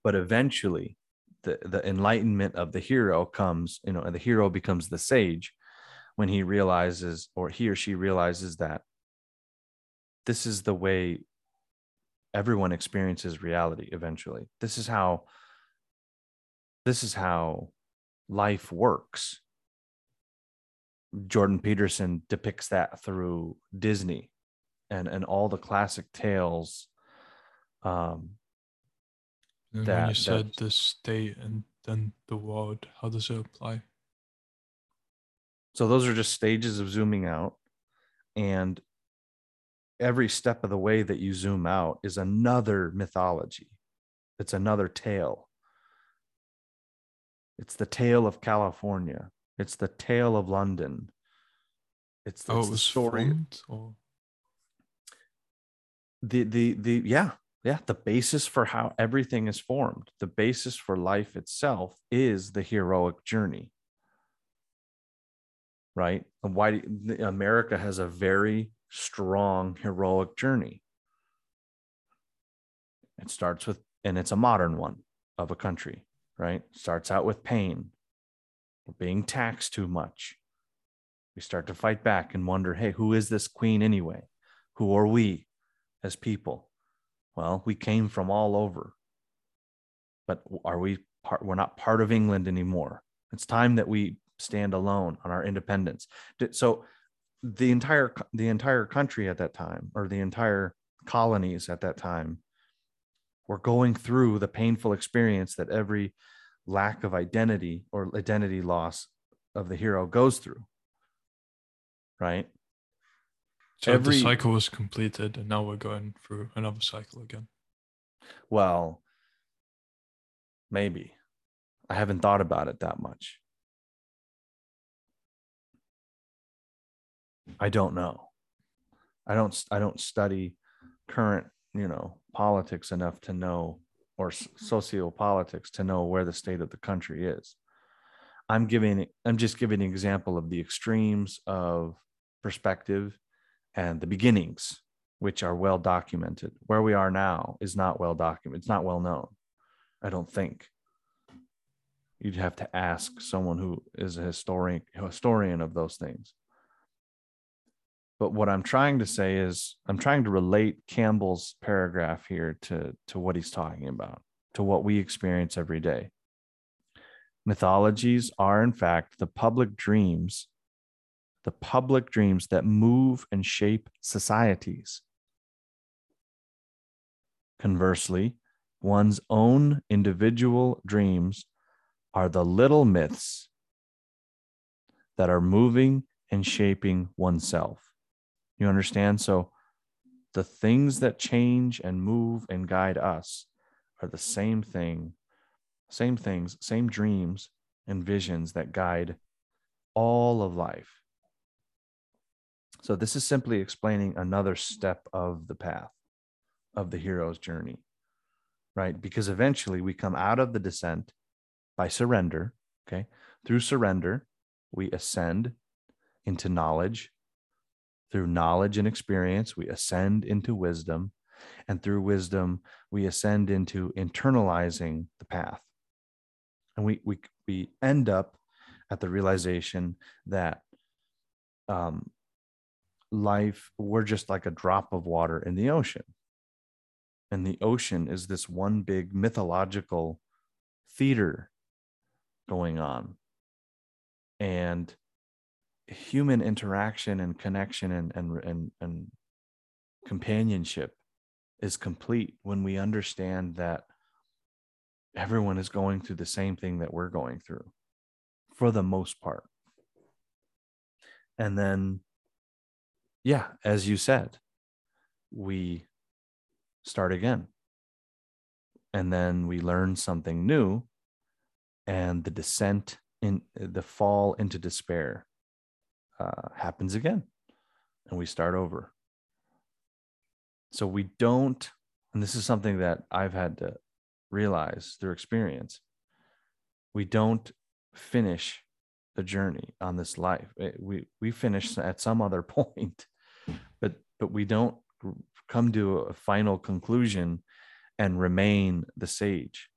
but eventually the the enlightenment of the hero comes you know and the hero becomes the sage when he realizes or he or she realizes that this is the way everyone experiences reality eventually. This is how this is how life works jordan peterson depicts that through disney and and all the classic tales um And when you said the state and then the world, how does it apply? So those are just stages of zooming out. And every step of the way that you zoom out is another mythology. It's another tale. It's the tale of California. It's the tale of London. It's, Oh, it's it the story. formed or The the the yeah, yeah. The basis for how everything is formed, the basis for life itself is the heroic journey. right? And why do- America has a very strong heroic journey. It starts with, and it's a modern one of a country, right? Starts out with pain, being taxed too much, we start to fight back and wonder hey who is this queen anyway? Who are we as people? Well we came from all over. But are we part we're not part of england anymore. It's time that we stand alone on our independence. So the entire the entire country at that time or the entire colonies at that time were going through the painful experience that every lack of identity or identity loss of the hero goes through right? So Every- the cycle was completed, and now we're going through another cycle again. well maybe. I haven't thought about it that much. I don't know. I don't i don't study current you know politics enough to know or s- mm-hmm. sociopolitics to know where the state of the country is. I'm giving i'm just giving an example of the extremes of perspective and the beginnings which are well documented. Where we are now is not well documented it's not well known i don't think. You'd have to ask someone who is a historian historian of those things but what i'm trying to say is i'm trying to relate campbell's paragraph here to to what he's talking about to what we experience every day mythologies are in fact the public dreams the public dreams that move and shape societies conversely one's own individual dreams are the little myths that are moving and shaping oneself. You understand? So the things that change and move and guide us are the same thing, same things, same dreams and visions that guide all of life. So this is simply explaining another step of the path of the hero's journey, right? Because eventually we come out of the descent by surrender. Okay. Through surrender, we ascend into knowledge. Through knowledge and experience, we ascend into wisdom. And through wisdom, we ascend into internalizing the path. And we, we, we end up at the realization that um, life, we're just like a drop of water in the ocean. And the ocean is this one big mythological theater going on and human interaction and connection and and and, and companionship is complete when we understand that everyone is going through the same thing that we're going through for the most part. And then yeah as you said we start again. And then we learn something new and the descent in the fall into despair uh, happens again and we start over. So we don't and this is something that i've had to realize through experience we don't finish the journey on this life. It- we we finish at some other point but but we don't come to a final conclusion and remain the sage.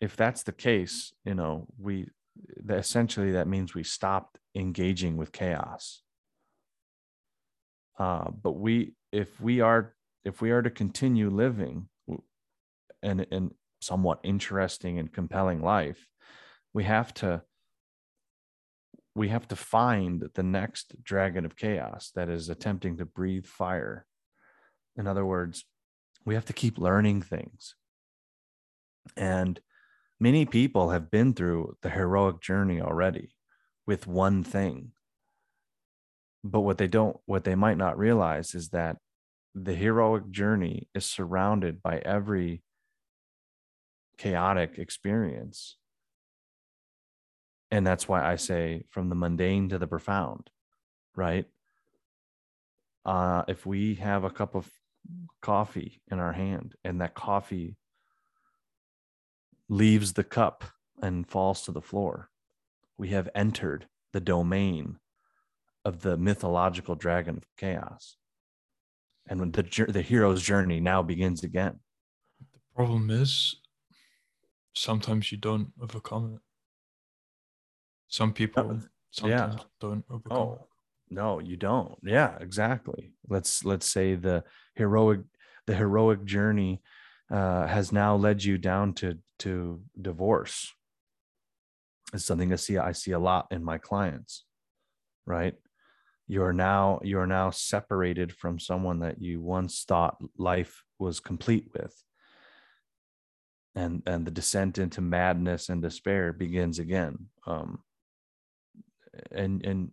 If that's the case, you know, we essentially that means we stopped engaging with chaos. Uh, but we, if we are, if we are to continue living an, an somewhat interesting and compelling life, we have to, we have to find the next dragon of chaos that is attempting to breathe fire. In other words, we have to keep learning things. And many people have been through the heroic journey already with one thing but what they don't what they might not realize is that the heroic journey is surrounded by every chaotic experience and that's why i say from the mundane to the profound right uh if we have a cup of coffee in our hand and that coffee leaves the cup and falls to the floor. We have entered the domain of the mythological dragon of chaos. And when the, the hero's journey now begins again. The problem is sometimes you don't overcome it. Some people sometimes don't overcome. Oh, no, you don't. Yeah, exactly. Let's let's say the heroic the heroic journey uh, has now led you down to to divorce. It's something I see I see a lot in my clients, right? You're now you're now separated from someone that you once thought life was complete with. And and the descent into madness and despair begins again. Um, and and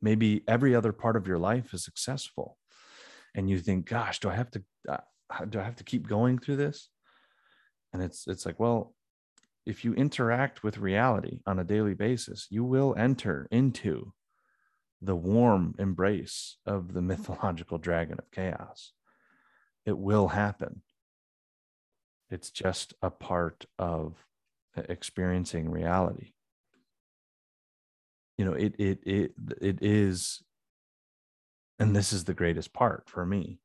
maybe every other part of your life is successful and you think gosh do i have to uh, do i have to keep going through this and it's it's like well if you interact with reality on a daily basis you will enter into the warm embrace of the mm-hmm. mythological dragon of chaos. It will happen. It's just a part of uh, experiencing reality. You know it it it it is and this is the greatest part for me.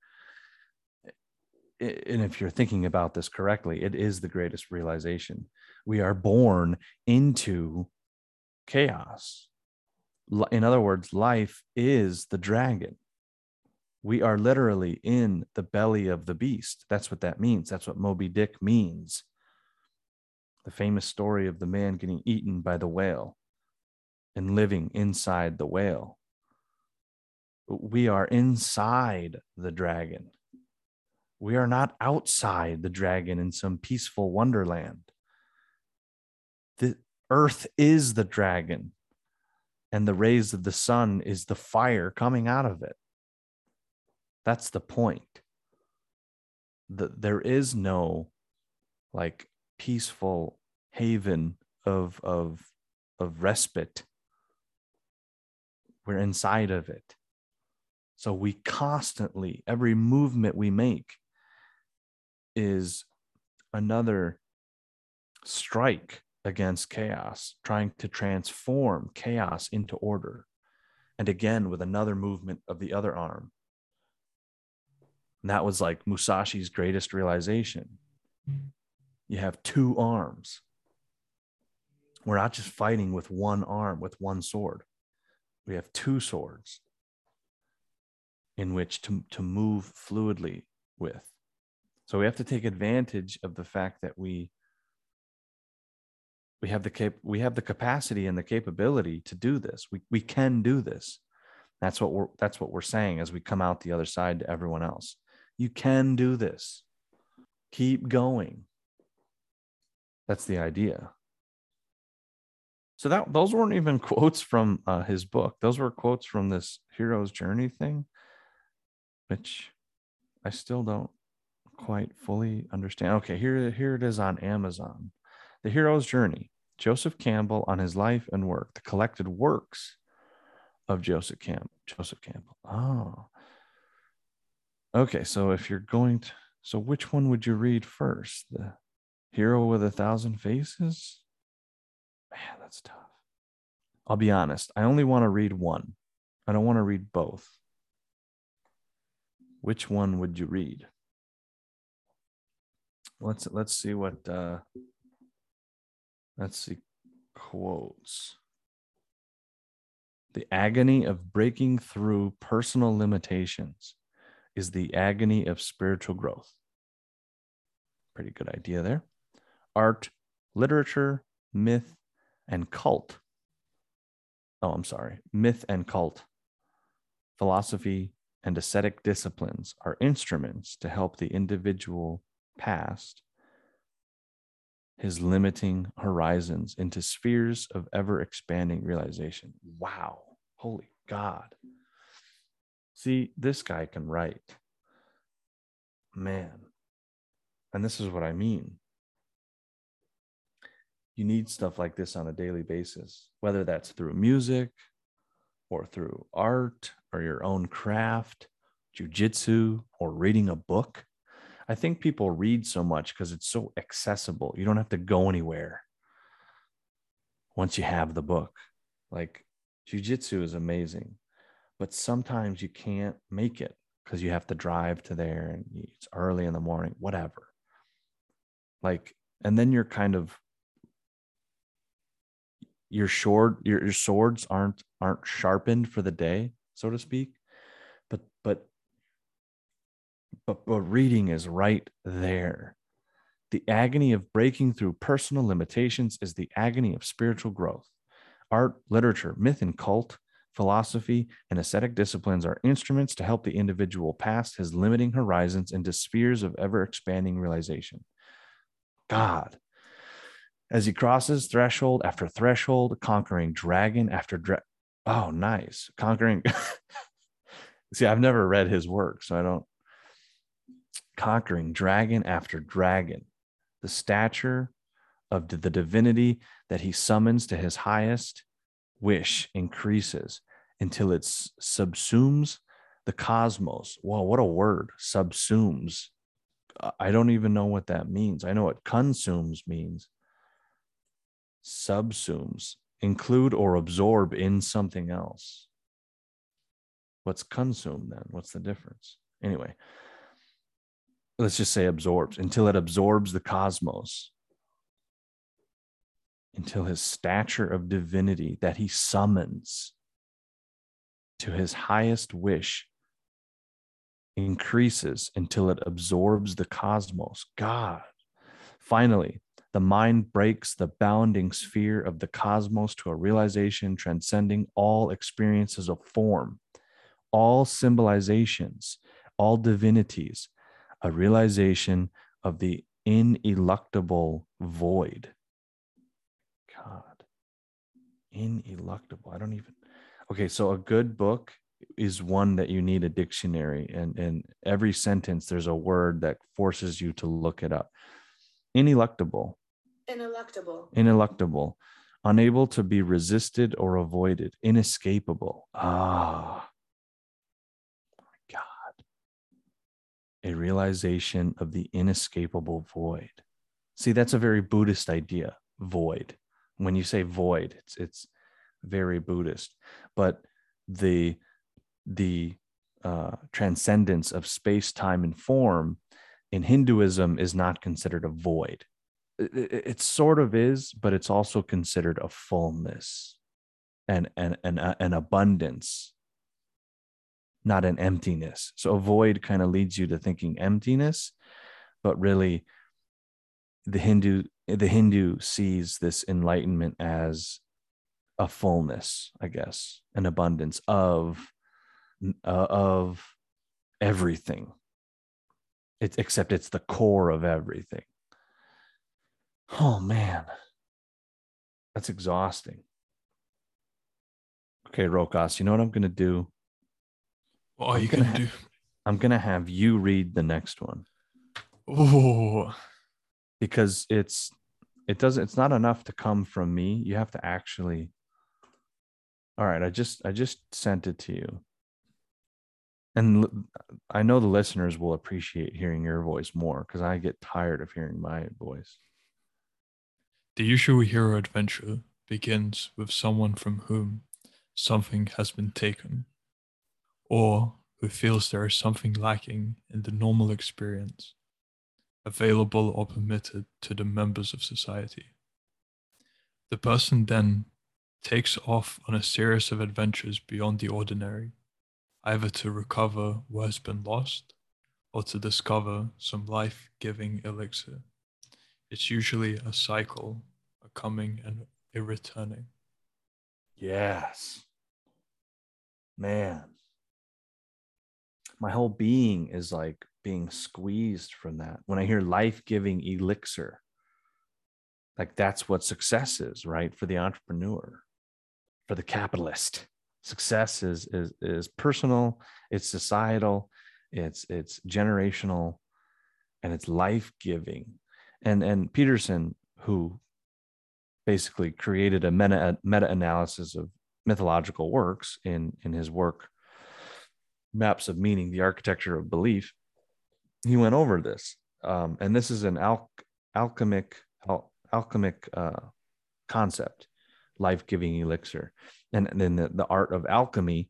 And if you're thinking about this correctly it is the greatest realization we are born into chaos in other words life is the dragon we are literally in the belly of the beast that's what that means that's what moby dick means the famous story of the man getting eaten by the whale and living inside the whale. We are inside the dragon. We are not outside the dragon in some peaceful wonderland. The earth is the dragon, and the rays of the sun is the fire coming out of it. That's the point. The, there is no like peaceful haven of of of respite we're inside of it. So we constantly, every movement we make is another strike against chaos, trying to transform chaos into order. And again, with another movement of the other arm. And that was like Musashi's greatest realization. You have two arms. We're not just fighting with one arm, with one sword we have two swords in which to, to move fluidly with. So we have to take advantage of the fact that we we have the cap- we have the capacity and the capability to do this. We we can do this. That's what we're that's what we're saying as we come out the other side to everyone else. You can do this. Keep going. That's the idea. So that those weren't even quotes from uh, his book. Those were quotes from this hero's journey thing, which I still don't quite fully understand. Okay, here here it is on Amazon. The Hero's Journey. Joseph Campbell on his life and work. The collected works of Joseph Campbell. Joseph Campbell. Oh. Okay, so if you're going to so which one would you read first? The Hero with a Thousand Faces Man, that's tough. I'll be honest. I only want to read one. I don't want to read both. Which one would you read? Let's let's see what uh let's see quotes. The agony of breaking through personal limitations is the agony of spiritual growth. Pretty good idea there. Art, literature, myth, and cult. Oh, I'm sorry, myth and cult. Philosophy and ascetic disciplines are instruments to help the individual past his limiting horizons into spheres of ever expanding realization. Wow. Holy God. See, this guy can write. Man. And this is what I mean you need stuff like this on a daily basis, whether that's through music or through art or your own craft, jujitsu, or reading a book. I think people read so much because it's so accessible. You don't have to go anywhere once you have the book. Like jujitsu is amazing, but sometimes you can't make it because you have to drive to there and it's early in the morning, whatever. Like, and then you're kind of your sword your, your swords aren't aren't sharpened for the day so to speak but but but, but reading is right there the agony of breaking through personal limitations is the agony of spiritual growth art literature myth and cult philosophy and ascetic disciplines are instruments to help the individual pass his limiting horizons into spheres of ever expanding realization god as he crosses threshold after threshold, conquering dragon after dragon. oh, nice, conquering. See, I've never read his work, so I don't. Conquering dragon after dragon, the stature of the divinity that he summons to his highest wish increases until it subsumes the cosmos. Whoa, what a word! Subsumes. I don't even know what that means. I know what consumes means subsumes, include or absorb in something else. What's consume then? What's the difference? Anyway, let's just say absorbs until it absorbs the cosmos, until his stature of divinity that he summons to his highest wish increases until it absorbs the cosmos. God. Finally, the mind breaks the bounding sphere of the cosmos to a realization transcending all experiences of form, all symbolizations, all divinities, a realization of the ineluctable void. God, ineluctable. I don't even. Okay, so a good book is one that you need a dictionary, and and every sentence there's a word that forces you to look it up. Ineluctable Ineluctable. Ineluctable. Unable to be resisted or avoided. Inescapable. Ah. My God. A realization of the inescapable void. See, that's a very Buddhist idea, void. When you say void, it's it's very Buddhist. But the the uh, transcendence of space, time, and form in Hinduism is not considered a void it, it, sort of is, but it's also considered a fullness and and and uh, an abundance, not an emptiness. So a void kind of leads you to thinking emptiness, but really, the Hindu the Hindu sees this enlightenment as a fullness, I guess, an abundance of uh, of everything. It's except it's the core of everything. Oh man, that's exhausting. Okay, Rokas, you know what I'm gonna do? What are I'm you gonna gonna do? I'm gonna have you read the next one Oh, because it's it doesn't it's not enough to come from me. You have to actually. All right, I just I just sent it to you. And l- I know the listeners will appreciate hearing your voice more because I get tired of hearing my voice. the usual hero adventure begins with someone from whom something has been taken, or who feels there is something lacking in the normal experience, available or permitted to the members of society. The person then takes off on a series of adventures beyond the ordinary, either to recover what has been lost or to discover some life giving elixir. It's usually a cycle, a coming and a returning. Yes. Man. My whole being is like being squeezed from that. When I hear life giving elixir, like that's what success is, right? For the entrepreneur, for the capitalist. Success is is is personal, it's societal, it's it's generational, and it's life-giving. And and Peterson, who basically created a meta meta analysis of mythological works in in his work maps of meaning the architecture of belief he went over this. Um, and this is an al- alchemic al- alchemic uh, concept life-giving elixir. And, then the, the art of alchemy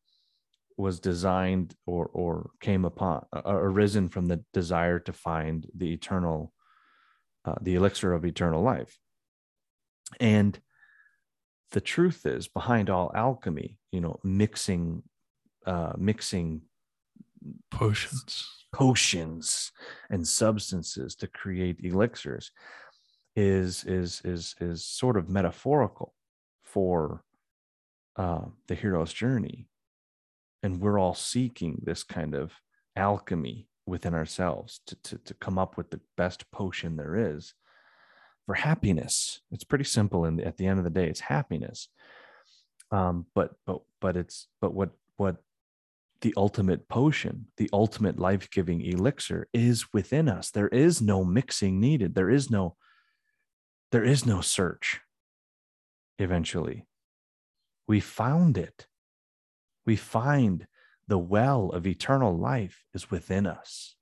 was designed or or came upon uh, arisen from the desire to find the eternal uh, the elixir of eternal life. And the truth is behind all alchemy, you know, mixing, uh, mixing Potions. potions and substances to create elixirs is is is is sort of metaphorical for uh, the hero's journey. And we're all seeking this kind of alchemy within ourselves to, to, to come up with the best potion there is for happiness. It's pretty simple and at the end of the day it's happiness. Um, but but but it's but what what the ultimate potion, the ultimate life giving elixir is within us. There is no mixing needed. There is no, there is no search. Eventually, we found it. We find the well of eternal life is within us.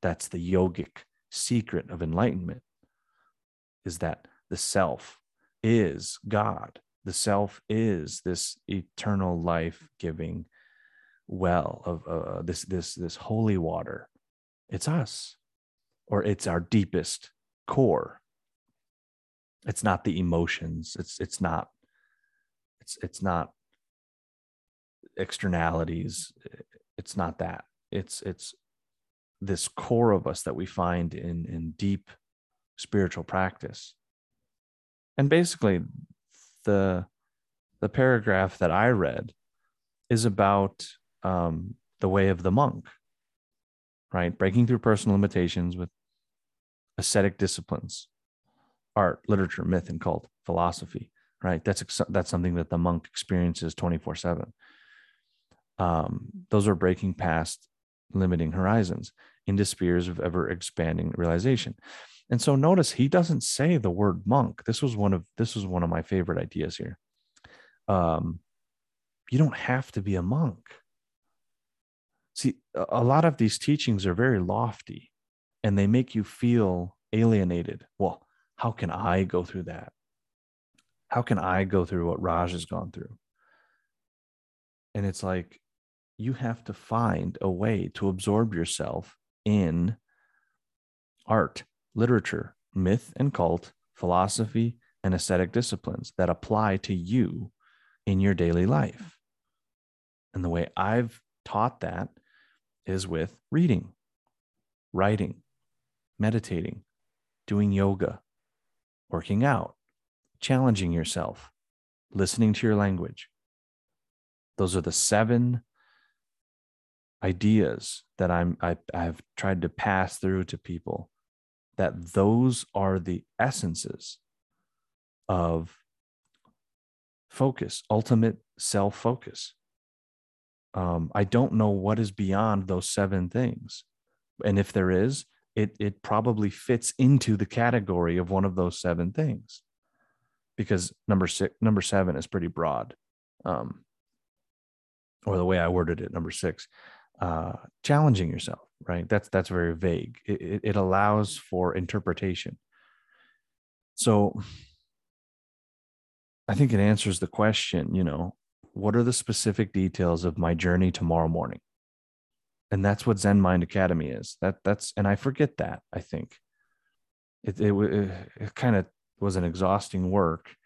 That's the yogic secret of enlightenment is that the self is God. The self is this eternal life giving well of uh, this this this holy water. It's us or it's our deepest core. It's not the emotions. It's it's not it's it's not externalities. It's not that. It's it's this core of us that we find in in deep spiritual practice. And basically the the paragraph that i read is about um, the way of the monk, right? Breaking through personal limitations with ascetic disciplines, art, literature, myth, and cult, philosophy, right? That's that's something that the monk experiences twenty four seven. Um, those are breaking past limiting horizons into spheres of ever expanding realization. And so notice he doesn't say the word monk. This was one of this was one of my favorite ideas here. Um, you don't have to be a monk See, a lot of these teachings are very lofty and they make you feel alienated. Well, how can I go through that? How can I go through what Raj has gone through? And it's like you have to find a way to absorb yourself in art, literature, myth and cult, philosophy, and ascetic disciplines that apply to you in your daily life. And the way I've taught that is with reading, writing, meditating, doing yoga, working out, challenging yourself, listening to your language. Those are the seven ideas that I'm I, I've tried to pass through to people that those are the essences of focus, ultimate self focus um, I don't know what is beyond those seven things. And if there is, it, it probably fits into the category of one of those seven things because number six, number seven is pretty broad. Um, or the way I worded it, number six, uh, challenging yourself, right? That's, that's very vague. It, it allows for interpretation. So I think it answers the question, you know, what are the specific details of my journey tomorrow morning? And that's what Zen Mind Academy is. That that's and I forget that. I think it it, it, it kind of was an exhausting work,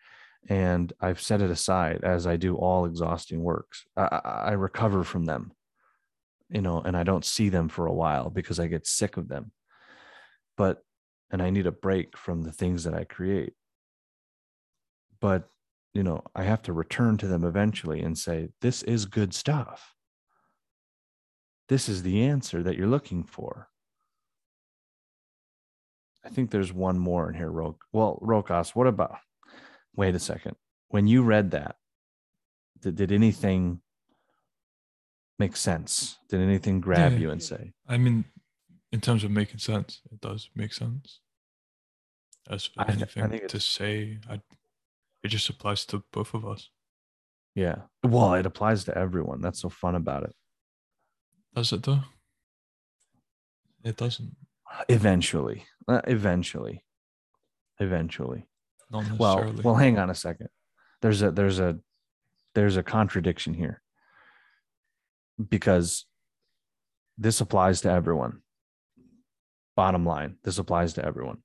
and I've set it aside as I do all exhausting works. I, I recover from them, you know, and I don't see them for a while because I get sick of them. But and I need a break from the things that I create. But you know, I have to return to them eventually and say, this is good stuff. This is the answer that you're looking for. I think there's one more in here, Rok. Well, Rokas, what about? Wait a second. When you read that, did, did anything make sense? Did anything grab Yeah. you and say, I mean, in terms of making sense, it does make sense. As for I th- I anything think to say, I, it just applies to both of us. yeah? Well, it applies to everyone. That's so fun about it. Does it though? It doesn't. Eventually, uh, eventually, eventually. Well well hang on a second there's a there's a there's a contradiction here because this applies to everyone bottom line this applies to everyone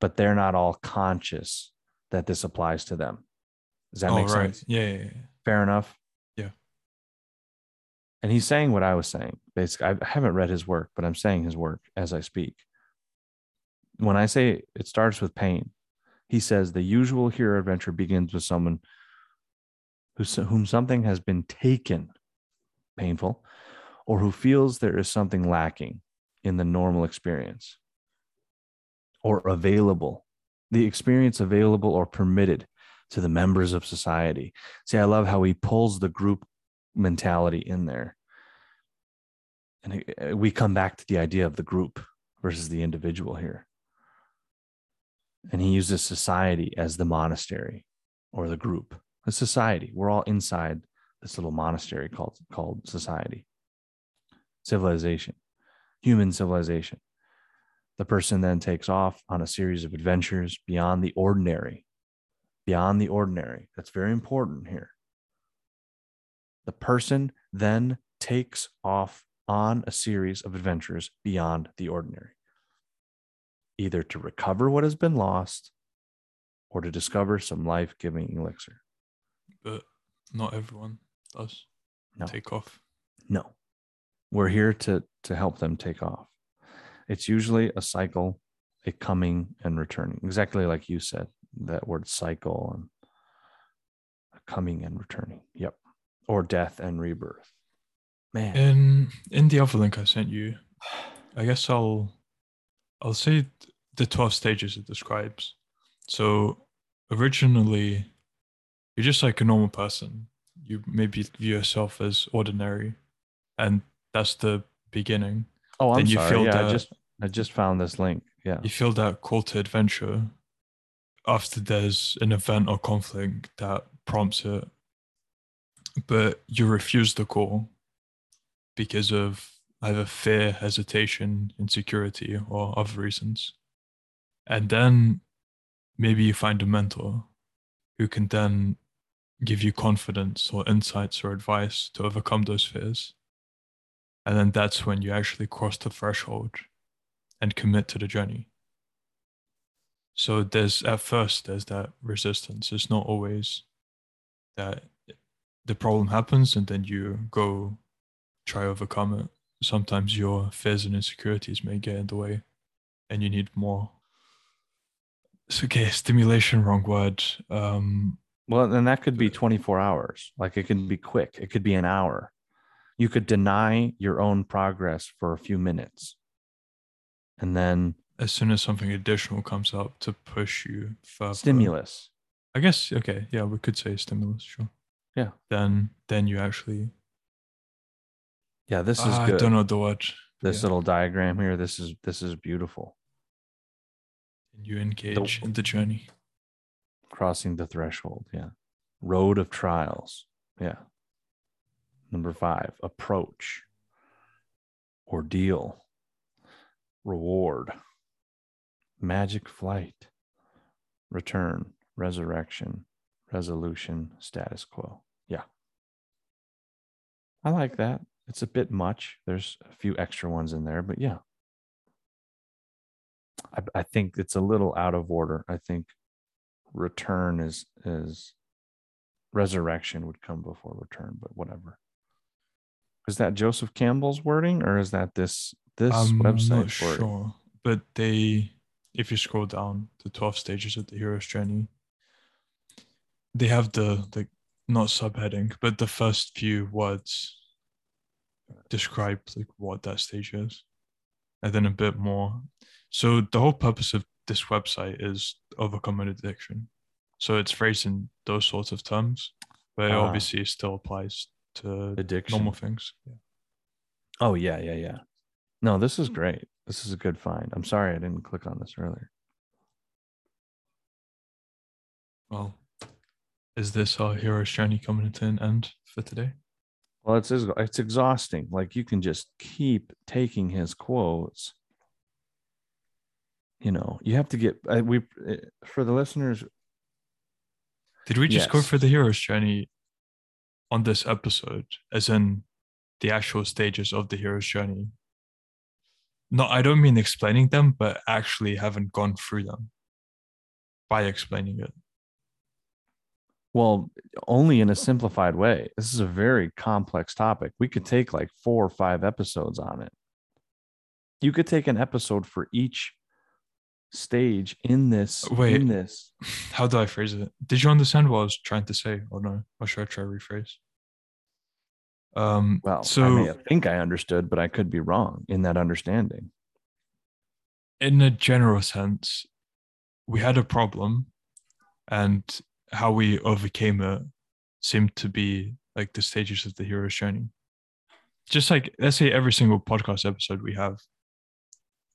but they're not all conscious that this applies to them Does that oh, make right. sense? Yeah, yeah, yeah. Fair enough. Yeah. And he's saying what I was saying. Basically, I haven't read his work, but I'm saying his work as I speak. When I say it starts with pain, he says the usual hero adventure begins with someone who, whom something has been taken, painful, or who feels there is something lacking in the normal experience or available, the experience available or permitted to the members of society. See, I love how he pulls the group mentality in there. And we come back to the idea of the group versus the individual here. And he uses society as the monastery or the group, the society. We're all inside this little monastery called, called society, civilization, human civilization. The person then takes off on a series of adventures beyond the ordinary beyond the ordinary. That's very important here. The person then takes off on a series of adventures beyond the ordinary, either to recover what has been lost or to discover some life giving elixir. But not everyone does No. take off. No, we're here to, to help them take off. It's usually a cycle, a coming and returning, exactly like you said, that word cycle and a coming and returning. Yep. Or death and rebirth. Man. In in the other link I sent you, I guess I'll I'll say the twelve stages it describes. So originally, you're just like a normal person. You maybe view yourself as ordinary, and that's the beginning. oh, I'm then you sorry. feel yeah, I just I just found this link. Yeah. You feel that call to adventure after there's an event or conflict that prompts it, but you refuse the call because of either fear, hesitation, insecurity, or other reasons. And then maybe you find a mentor who can then give you confidence or insights or advice to overcome those fears. And then that's when you actually cross the threshold and commit to the journey. So there's at first there's that resistance. It's not always that the problem happens and then you go try overcome it. Sometimes your fears and insecurities may get in the way and you need more it's okay, stimulation, wrong word. Um Well, then that could be 24 hours. Like it can be quick. It could be an hour. You could deny your own progress for a few minutes. And then as soon as something additional comes up to push you further. stimulus. I guess okay, yeah, we could say stimulus, sure. Yeah. Then then you actually Yeah, this is ah, good. I don't know the word. This Yeah. little diagram here, this is this is beautiful. And you engage in the journey. Crossing the threshold. Yeah. Road of trials. Yeah. Number five, approach, ordeal, reward, magic flight, return, resurrection, resolution, status quo. Yeah. I like that. It's a bit much. There's a few extra ones in there, but yeah. I, I think it's a little out of order. I think return is is resurrection would come before return, but whatever. Is that Joseph Campbell's wording or is that this this I'm website not sure, but they, if you scroll down the twelve stages of the hero's journey, they have the the not subheading, but the first few words describe like what that stage is, and then a bit more. So the whole purpose of this website is overcome an addiction. So it's phrased in those sorts of terms, but it Ah. obviously still applies to Addiction. normal things. Yeah. Oh yeah, yeah, yeah. No, this is great. This is a good find. I'm sorry I didn't click on this earlier. Well, is this our hero's journey coming to an end for today? Well, it's it's exhausting. Like you can just keep taking his quotes. You know, you have to get we uh, for the listeners. Did we just go for the hero's journey on this episode, as in the actual stages of the hero's journey? No, I don't mean explaining them, but actually haven't gone through them by explaining it. Well, only in a simplified way. This is a very complex topic. We could take like four or five episodes on it. You could take an episode for each stage in this. Wait. In this. How do I phrase it? Did you understand what I was trying to say, or no? Or should I try to rephrase? Um. Well, so I think I understood, but I could be wrong in that understanding. in a general sense, we had a problem, and how we overcame it seemed to be like the stages of the hero's journey. Just like let's say every single podcast episode we have,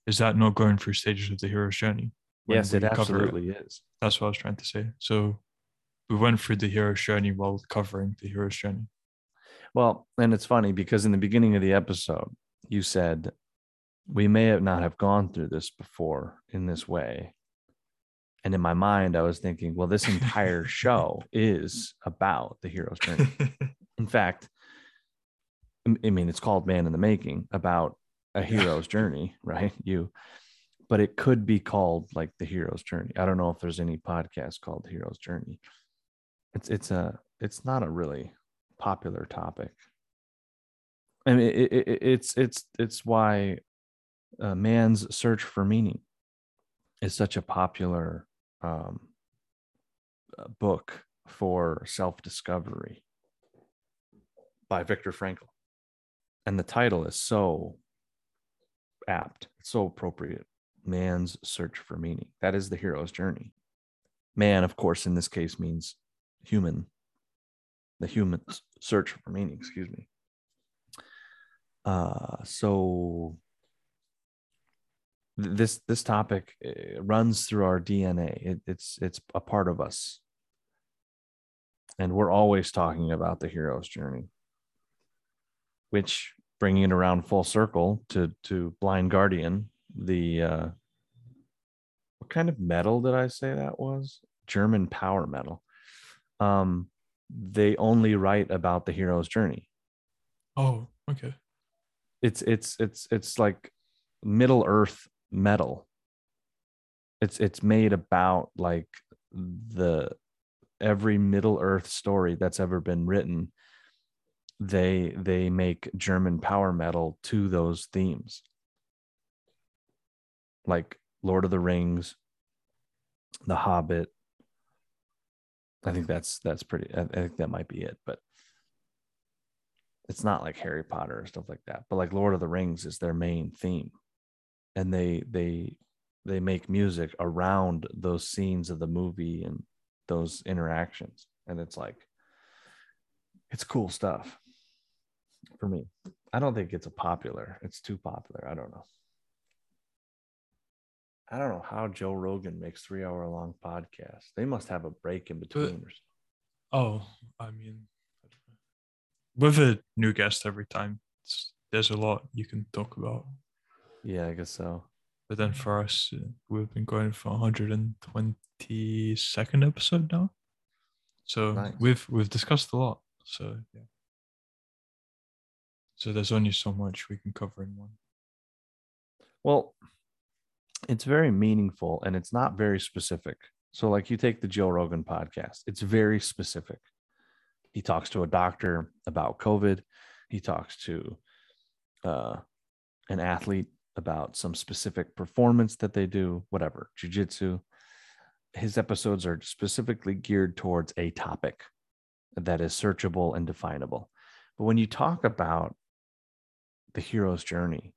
is that not going through stages of the hero's journey? yes, it absolutely is. That's what I was trying to say. So we went through the hero's journey while covering the hero's journey. Well, and it's funny because in the beginning of the episode, you said we may have not have gone through this before in this way. And in my mind, I was thinking, well, this entire show is about the hero's journey. In fact, I mean, it's called Man in the Making about a hero's journey, right? You, but it could be called like the hero's journey. I don't know if there's any podcast called the hero's journey. It's it's a it's not a really popular topic. I mean, it, it, it- it's it's it's why uh, man's search for meaning is such a popular um, uh, book for self discovery by Viktor Frankl. And the title is so apt, it's so appropriate. Man's search for meaning. That is the hero's journey. Man, of course, in this case means human, the human's search for meaning, excuse me. Uh, so th- this this topic uh, runs through our DNA. It, it's it's a part of us, and we're always talking about the hero's journey. Which, bringing it around full circle to to Blind Guardian, the uh, what kind of metal did I say that was? German power metal. Um, they only write about the hero's journey. Oh, okay. it's it's it's it's like middle earth metal. It's it's made about like the every middle earth story that's ever been written they they make german power metal to those themes. Like lord of the rings the hobbit i think that's that's pretty i, think that might be it but it's not like Harry Potter or stuff like that, but like Lord of the Rings is their main theme. And they they they make music around those scenes of the movie and those interactions. And it's like it's cool stuff for me. I don't think it's a popular. It's too popular. I don't know. I don't know how Joe Rogan makes three hour long podcasts. They must have a break in between. or something. Oh, I mean, I don't know. with a new guest every time, there's a lot you can talk about. Yeah, I guess so. But then for us, uh, we've been going for 122nd episode now. So Nice. we've we've discussed a lot. So yeah. So there's only so much we can cover in one. Well, it's very meaningful and it's not very specific. So, like you take the Joe Rogan podcast, it's very specific. He talks to a doctor about COVID. He talks to uh, an athlete about some specific performance that they do, whatever, jujitsu. His episodes are specifically geared towards a topic that is searchable and definable. But when you talk about the hero's journey,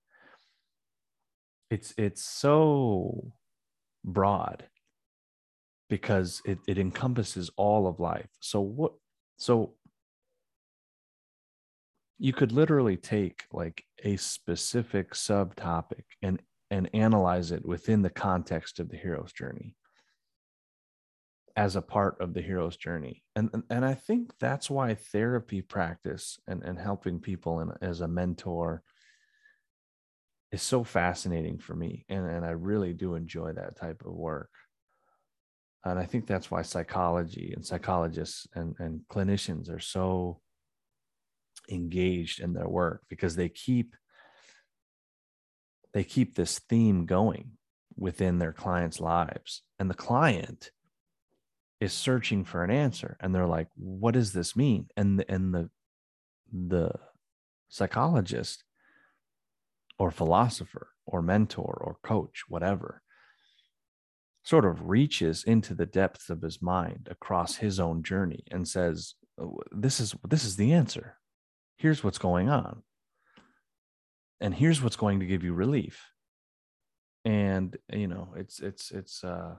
it's it's so broad because it, it encompasses all of life. So what so you could literally take like a specific subtopic and and analyze it within the context of the hero's journey as a part of the hero's journey. And and- i think that's why therapy practice and and helping people and as a mentor is so fascinating for me and, and i really do enjoy that type of work. And i think that's why psychology and psychologists and, and clinicians are so engaged in their work because they keep they keep this theme going within their clients lives and the client is searching for an answer and they're like what does this mean? And the, and the the psychologist or philosopher or mentor or coach whatever sort of reaches into the depths of his mind across his own journey and says "Oh, this is this is the answer. Here's what's going on. And here's what's going to give you relief. And you know it's it's it's uh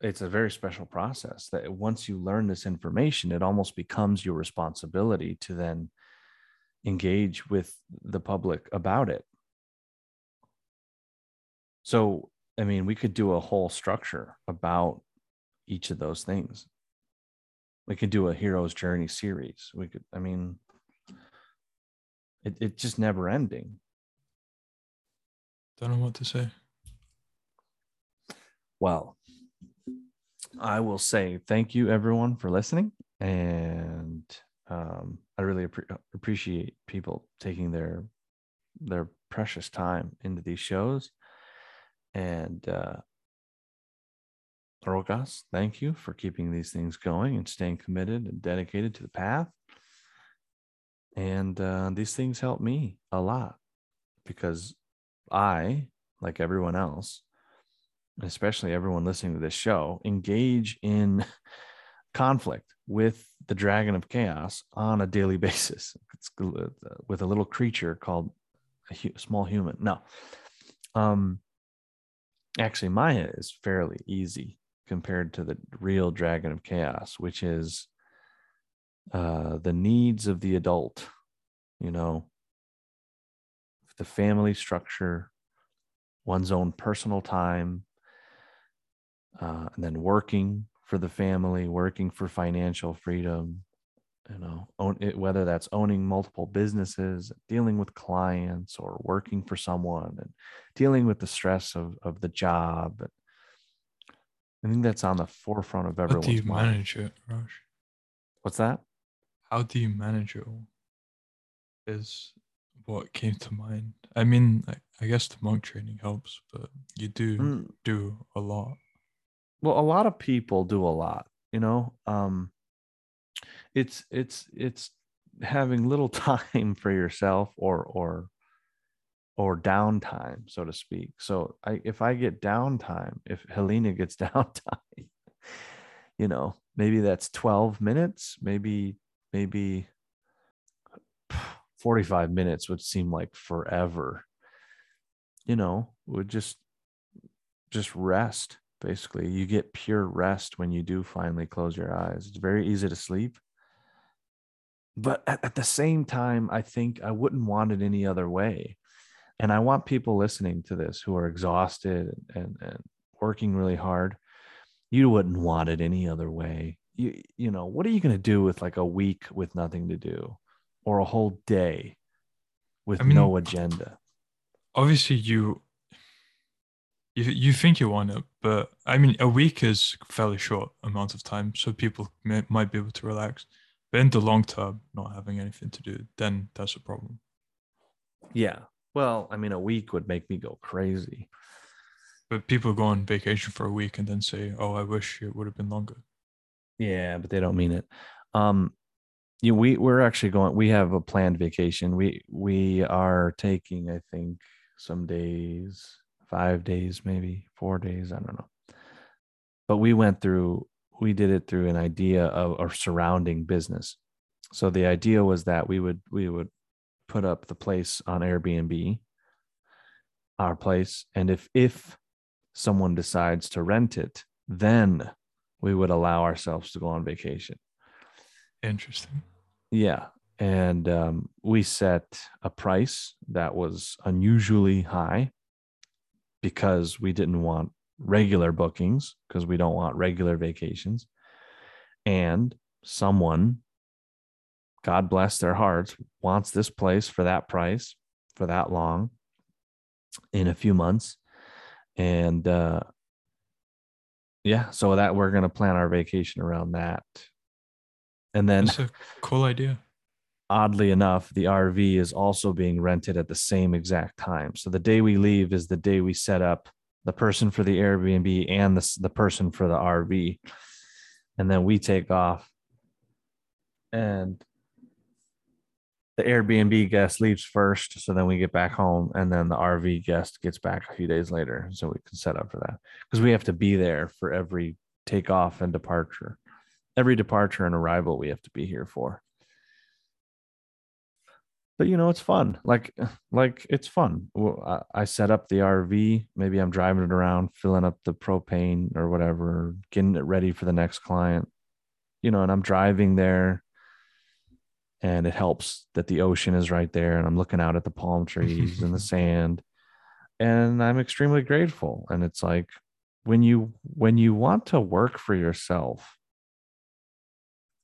it's a very special process that once you learn this information it almost becomes your responsibility to then engage with the public about it. So i mean we could do a whole structure about each of those things. We could do a hero's journey series. We could i mean it, it's just never ending. Don't know what to say. Well, I will say thank you everyone for listening, and um, I really appre- appreciate people taking their their precious time into these shows. And uh, Rokas, thank you for keeping these things going and staying committed and dedicated to the path. And uh, these things help me a lot because I, like everyone else, especially everyone listening to this show, engage in conflict with the dragon of chaos on a daily basis. It's uh, with a little creature called a small human. No, um, actually, Maya is fairly easy compared to the real dragon of chaos, which is uh, the needs of the adult. You know, the family structure, one's own personal time, uh, and then working for the family, working for financial freedom, you know, own it, whether that's owning multiple businesses, dealing with clients, or working for someone, and dealing with the stress of of the job. I think that's on the forefront of How do you everyone's mind. manage it, Raj? What's that? How do you manage it all? Is what came to mind. I mean, I, I guess the monk training helps, but you do Mm, do a lot. Well a lot of people do a lot you know um it's it's it's having little time for yourself or or or downtime so to speak. So i if i get downtime if helena gets downtime you know maybe that's 12 minutes maybe maybe 45 minutes would seem like forever you know would just just rest basically you get pure rest when you do finally close your eyes. It's very easy to sleep. But at, at the same time i think i wouldn't want it any other way. And i want people listening to this who are exhausted and, and working really hard. You wouldn't want it any other way. You you know what are you going to do with like a week with nothing to do or a whole day with I mean- no agenda? Obviously, you you you think you want it, but I mean, a week is fairly short amount of time, so people may, might be able to relax. But in the long term, not having anything to do, then that's a problem. yeah well i mean a week would make me go crazy But people go on vacation for a week and then say, "Oh, I wish it would have been longer." Yeah, but they don't mean it. Um, you we we're actually going. We have a planned vacation. We we are taking, I think, some days, five days, maybe four days. I don't know. But we went through. We did it through an idea of our surrounding business. So the idea was that we would we would put up the place on Airbnb, our place, and if if someone decides to rent it, then we would allow ourselves to go on vacation. Interesting. Yeah. And um, we set a price that was unusually high because we didn't want regular bookings because we don't want regular vacations. And someone, God bless their hearts, wants this place for that price for that long in a few months. And uh, yeah, so that we're going to plan our vacation around that. And then That's a cool idea. Oddly enough, the RV is also being rented at the same exact time. So the day we leave is the day we set up the person for the Airbnb and the, the person for the RV. And then we take off and the Airbnb guest leaves first. So then we get back home and then the RV guest gets back a few days later. So we can set up for that because we have to be there for every takeoff and departure. Every departure and arrival we have to be here for. But you know, it's fun. Like, like it's fun. I, I set up the RV. Maybe I'm driving it around, filling up the propane or whatever, getting it ready for the next client. You know, and I'm driving there, and it helps that the ocean is right there, and I'm looking out at the palm trees and the sand, and I'm extremely grateful. And it's like when you when you want to work for yourself,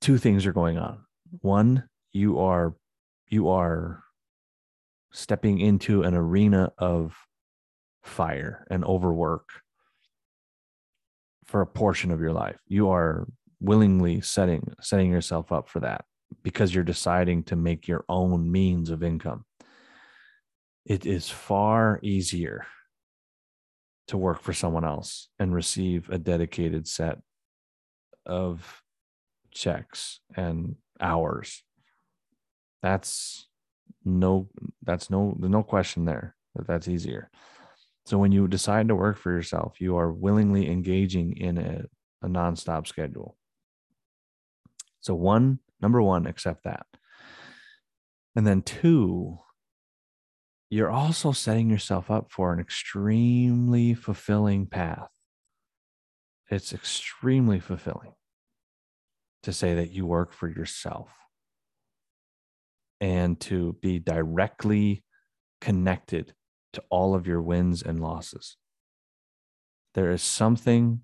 two things are going on. One, you are you are stepping into an arena of fire and overwork for a portion of your life. You are willingly setting setting yourself up for that because you're deciding to make your own means of income. It is far easier to work for someone else and receive a dedicated set of checks and hours that's no that's no there's no question there that that's easier. So when you decide to work for yourself you are willingly engaging in a, a nonstop schedule. So one number one accept that. And then two you're also setting yourself up for an extremely fulfilling path. It's extremely fulfilling to say that you work for yourself and to be directly connected to all of your wins and losses. There is something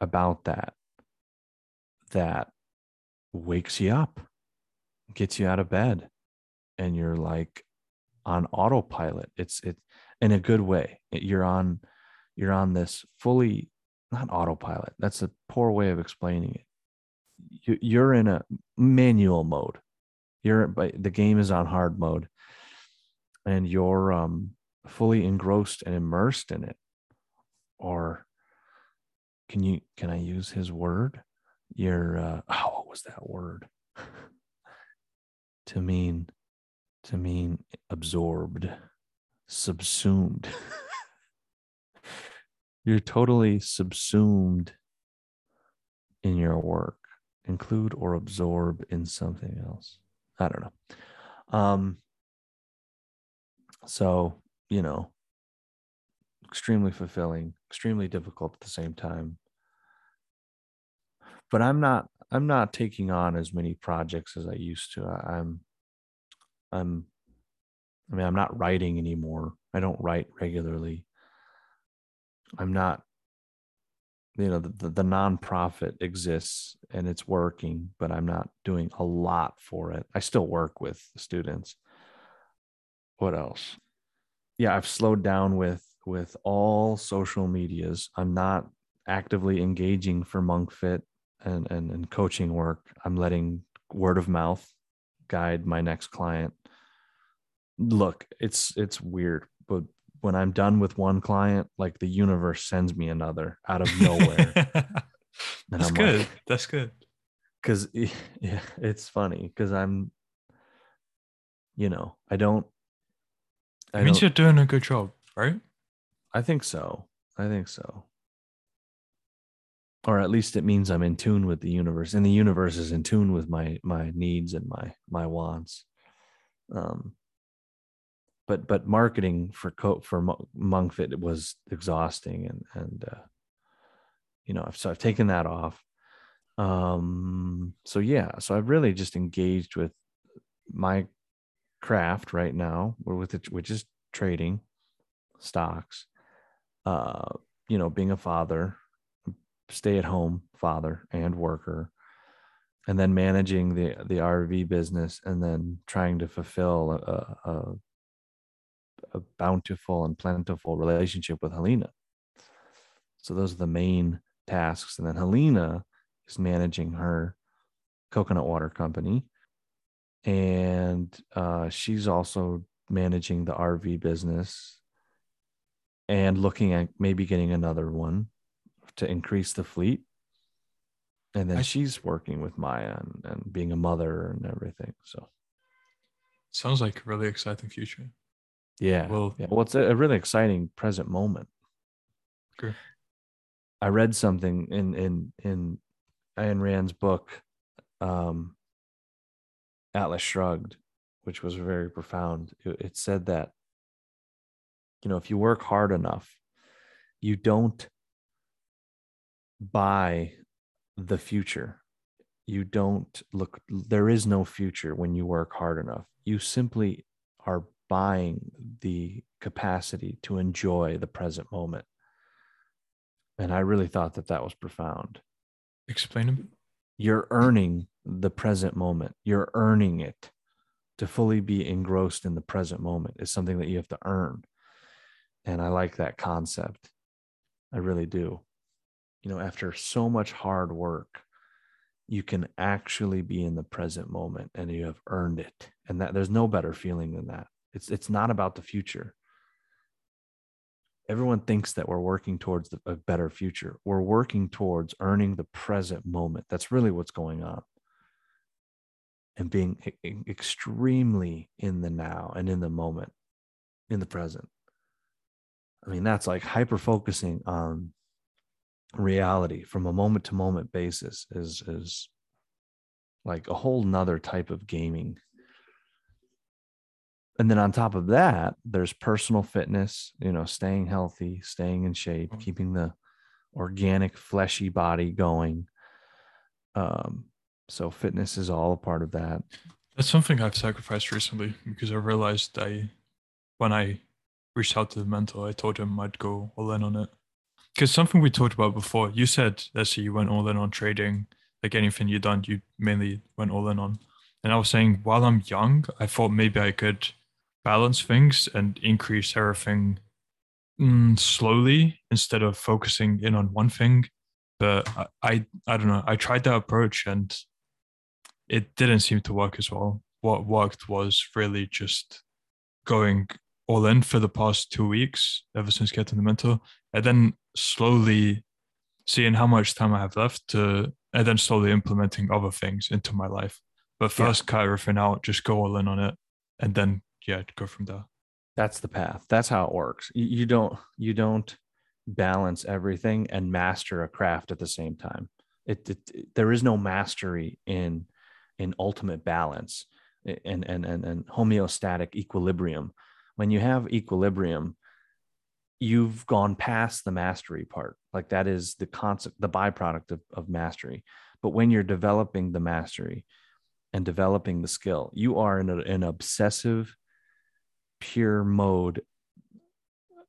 about that that wakes you up, gets you out of bed, and you're like on autopilot. It's it in a good way. You're on you're on this fully not autopilot. That's a poor way of explaining it. You, you're in a manual mode you're the game is on hard mode. And you're um fully engrossed and immersed in it. Or can you can i use his word? You're uh oh what was that word? To mean to mean absorbed subsumed. You're totally subsumed in your work. Include or absorb in something else I don't know. Um, so, you know, extremely fulfilling, extremely difficult at the same time. But I'm not I'm not taking on as many projects as I used to. I, I'm I'm I mean, I'm not writing anymore. I don't write regularly. I'm not you know the, the, the nonprofit exists and it's working but i'm not doing a lot for it. I still work with students. What else? Yeah i've slowed down with with all social medias. I'm not actively engaging for monkfit and and, and coaching work. I'm letting word of mouth guide my next client. Look it's it's weird but when I'm done with one client, like the universe sends me another out of nowhere. That's I'm good. like- That's good. Cause yeah, it's funny because I'm, you know, I don't. I It means don't- you're doing a good job, right? I think so. I think so. Or at least it means I'm in tune with the universe, and the universe is in tune with my my needs and my my wants. Um, but but marketing for co- for Monkfit was exhausting, and and uh, you know, so I've taken that off. Um, so yeah, so I've really just engaged with my craft right now, with it, which is trading stocks uh, you know, being a father, stay at home father and worker, and then managing the the RV business, and then trying to fulfill a, a, a bountiful and plentiful relationship with Helena. So those are the main tasks, and then Helena is managing her coconut water company, and uh, she's also managing the RV business and looking at maybe getting another one to increase the fleet. And then I- she's working with Maya and, and being a mother and everything. So Sounds like a really exciting future. Yeah, Well- yeah. well, it's a, really exciting present moment. Sure. I read something in in in Ayn Rand's book, um, Atlas Shrugged, which was very profound. It, it said that you know if you work hard enough, you don't buy the future. You don't look. There is no future when you work hard enough. You simply are buying the capacity to enjoy the present moment. And I really thought that that was profound. Explain a bit. You're earning the present moment. You're earning it. To fully be engrossed in the present moment is something that you have to earn. And I like that concept. I really do. You know, after so much hard work, you can actually be in the present moment and you have earned it. And that there's no better feeling than that. It's it's not about the future. Everyone thinks that we're working towards the, a better future. We're working towards earning the present moment. That's really what's going on. And being extremely in the now and in the moment, in the present. I mean, that's like hyper focusing on reality from a moment to moment basis is is like a whole nother type of gaming and then on top of that there's personal fitness you know staying healthy staying in shape Mm. keeping the organic fleshy body going um so fitness is all a part of that That's something I've sacrificed recently because I realized I, when I reached out to the mentor, I told him I'd go all in on it. Because something we talked about before, you said, let's say you went all in on trading, like anything you done, you mainly went all in on. And I was saying, while I'm young, I thought maybe I could balance things and increase everything mm, slowly instead of focusing in on one thing. But I, I, I don't know. I tried that approach and it didn't seem to work as well. What worked was really just going all in for the past two weeks, ever since getting the mentor, and then slowly seeing how much time I have left to, and then slowly implementing other things into my life. But Yeah. first, cut everything out, just go all in on it, and then yeah, go from there. that's the path. That's how it works. You, don't you don't balance everything and master a craft at the same time. It, it, it- there is no mastery in in ultimate balance and and and, and homeostatic equilibrium. When you have equilibrium you've gone past the mastery part. Like that is the concept the byproduct of, of mastery. But when you're developing the mastery and developing the skill you are in a, an obsessive pure mode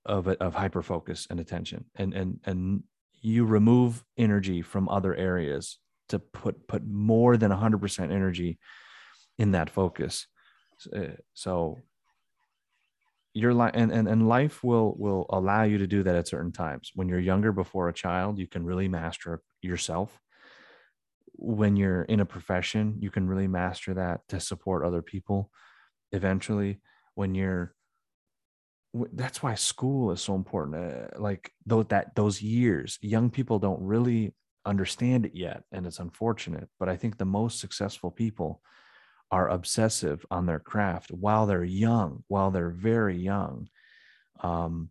of of hyper focus and attention. And and and you remove energy from other areas to put put more than 100% energy in that focus. Uh, so your life and, and and life will will allow you to do that at certain times. When you're younger before a child you can really master yourself. When you're in a profession you can really master that to support other people eventually when you're that's why school is so important uh, like though that those years. Young people don't really understand it yet and it's unfortunate but i think the most successful people are obsessive on their craft while they're young while they're very young. Um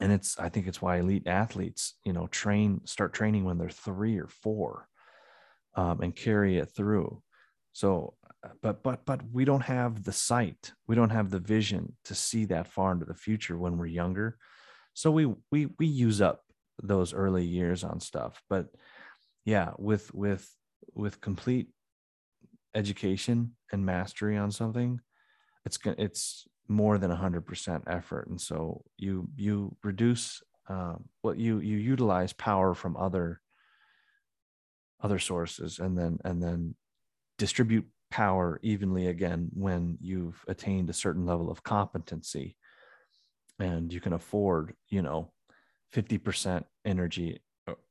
and it's i think it's why elite athletes you know train start training when they're three or four um, and carry it through. So but but but we don't have the sight. We don't have the vision to see that far into the future when we're younger. So we we we use up those early years on stuff. But yeah with with with complete education and mastery on something it's it's more than 100% effort. And so you you reduce um, what you you utilize power from other other sources and then and then distribute power evenly again when you've attained a certain level of competency and you can afford you know 50% energy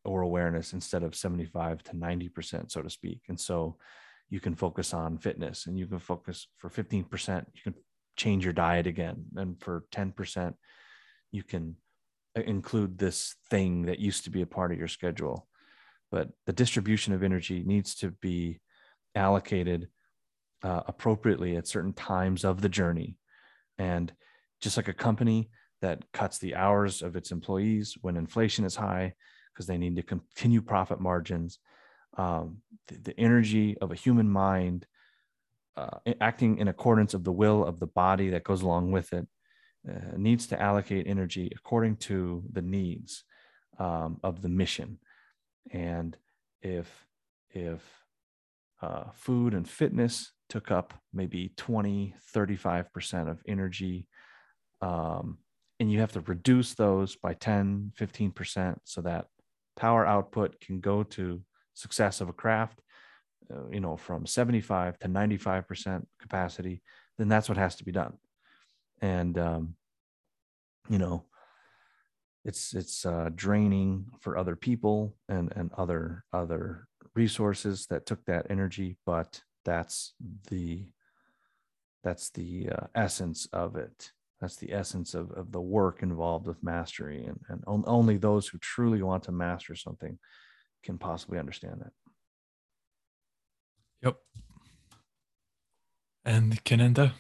or awareness instead of 75 to 90% so to speak. And so you can focus on fitness and you can focus for 15% you can change your diet again. And for 10% you can uh, include this thing that used to be a part of your schedule. But the distribution of energy needs to be allocated uh, appropriately at certain times of the journey. And just like a company that cuts the hours of its employees when inflation is high because they need to continue profit margins um, the, the, energy of a human mind uh, acting in accordance of the will of the body that goes along with it uh, needs to allocate energy according to the needs um, of the mission. And if if uh, food and fitness took up maybe 20 35% of energy. Um, and you have to reduce those by 10 15% so that power output can go to success of a craft uh, you know from 75 to 95% capacity then that's what has to be done. And um, you know it's it's uh, draining for other people and and other other resources that took that energy but that's the that's the uh, essence of it. That's the essence of, of the work involved with mastery and, and on, only those who truly want to master something can possibly understand that. Yep. And Kenenda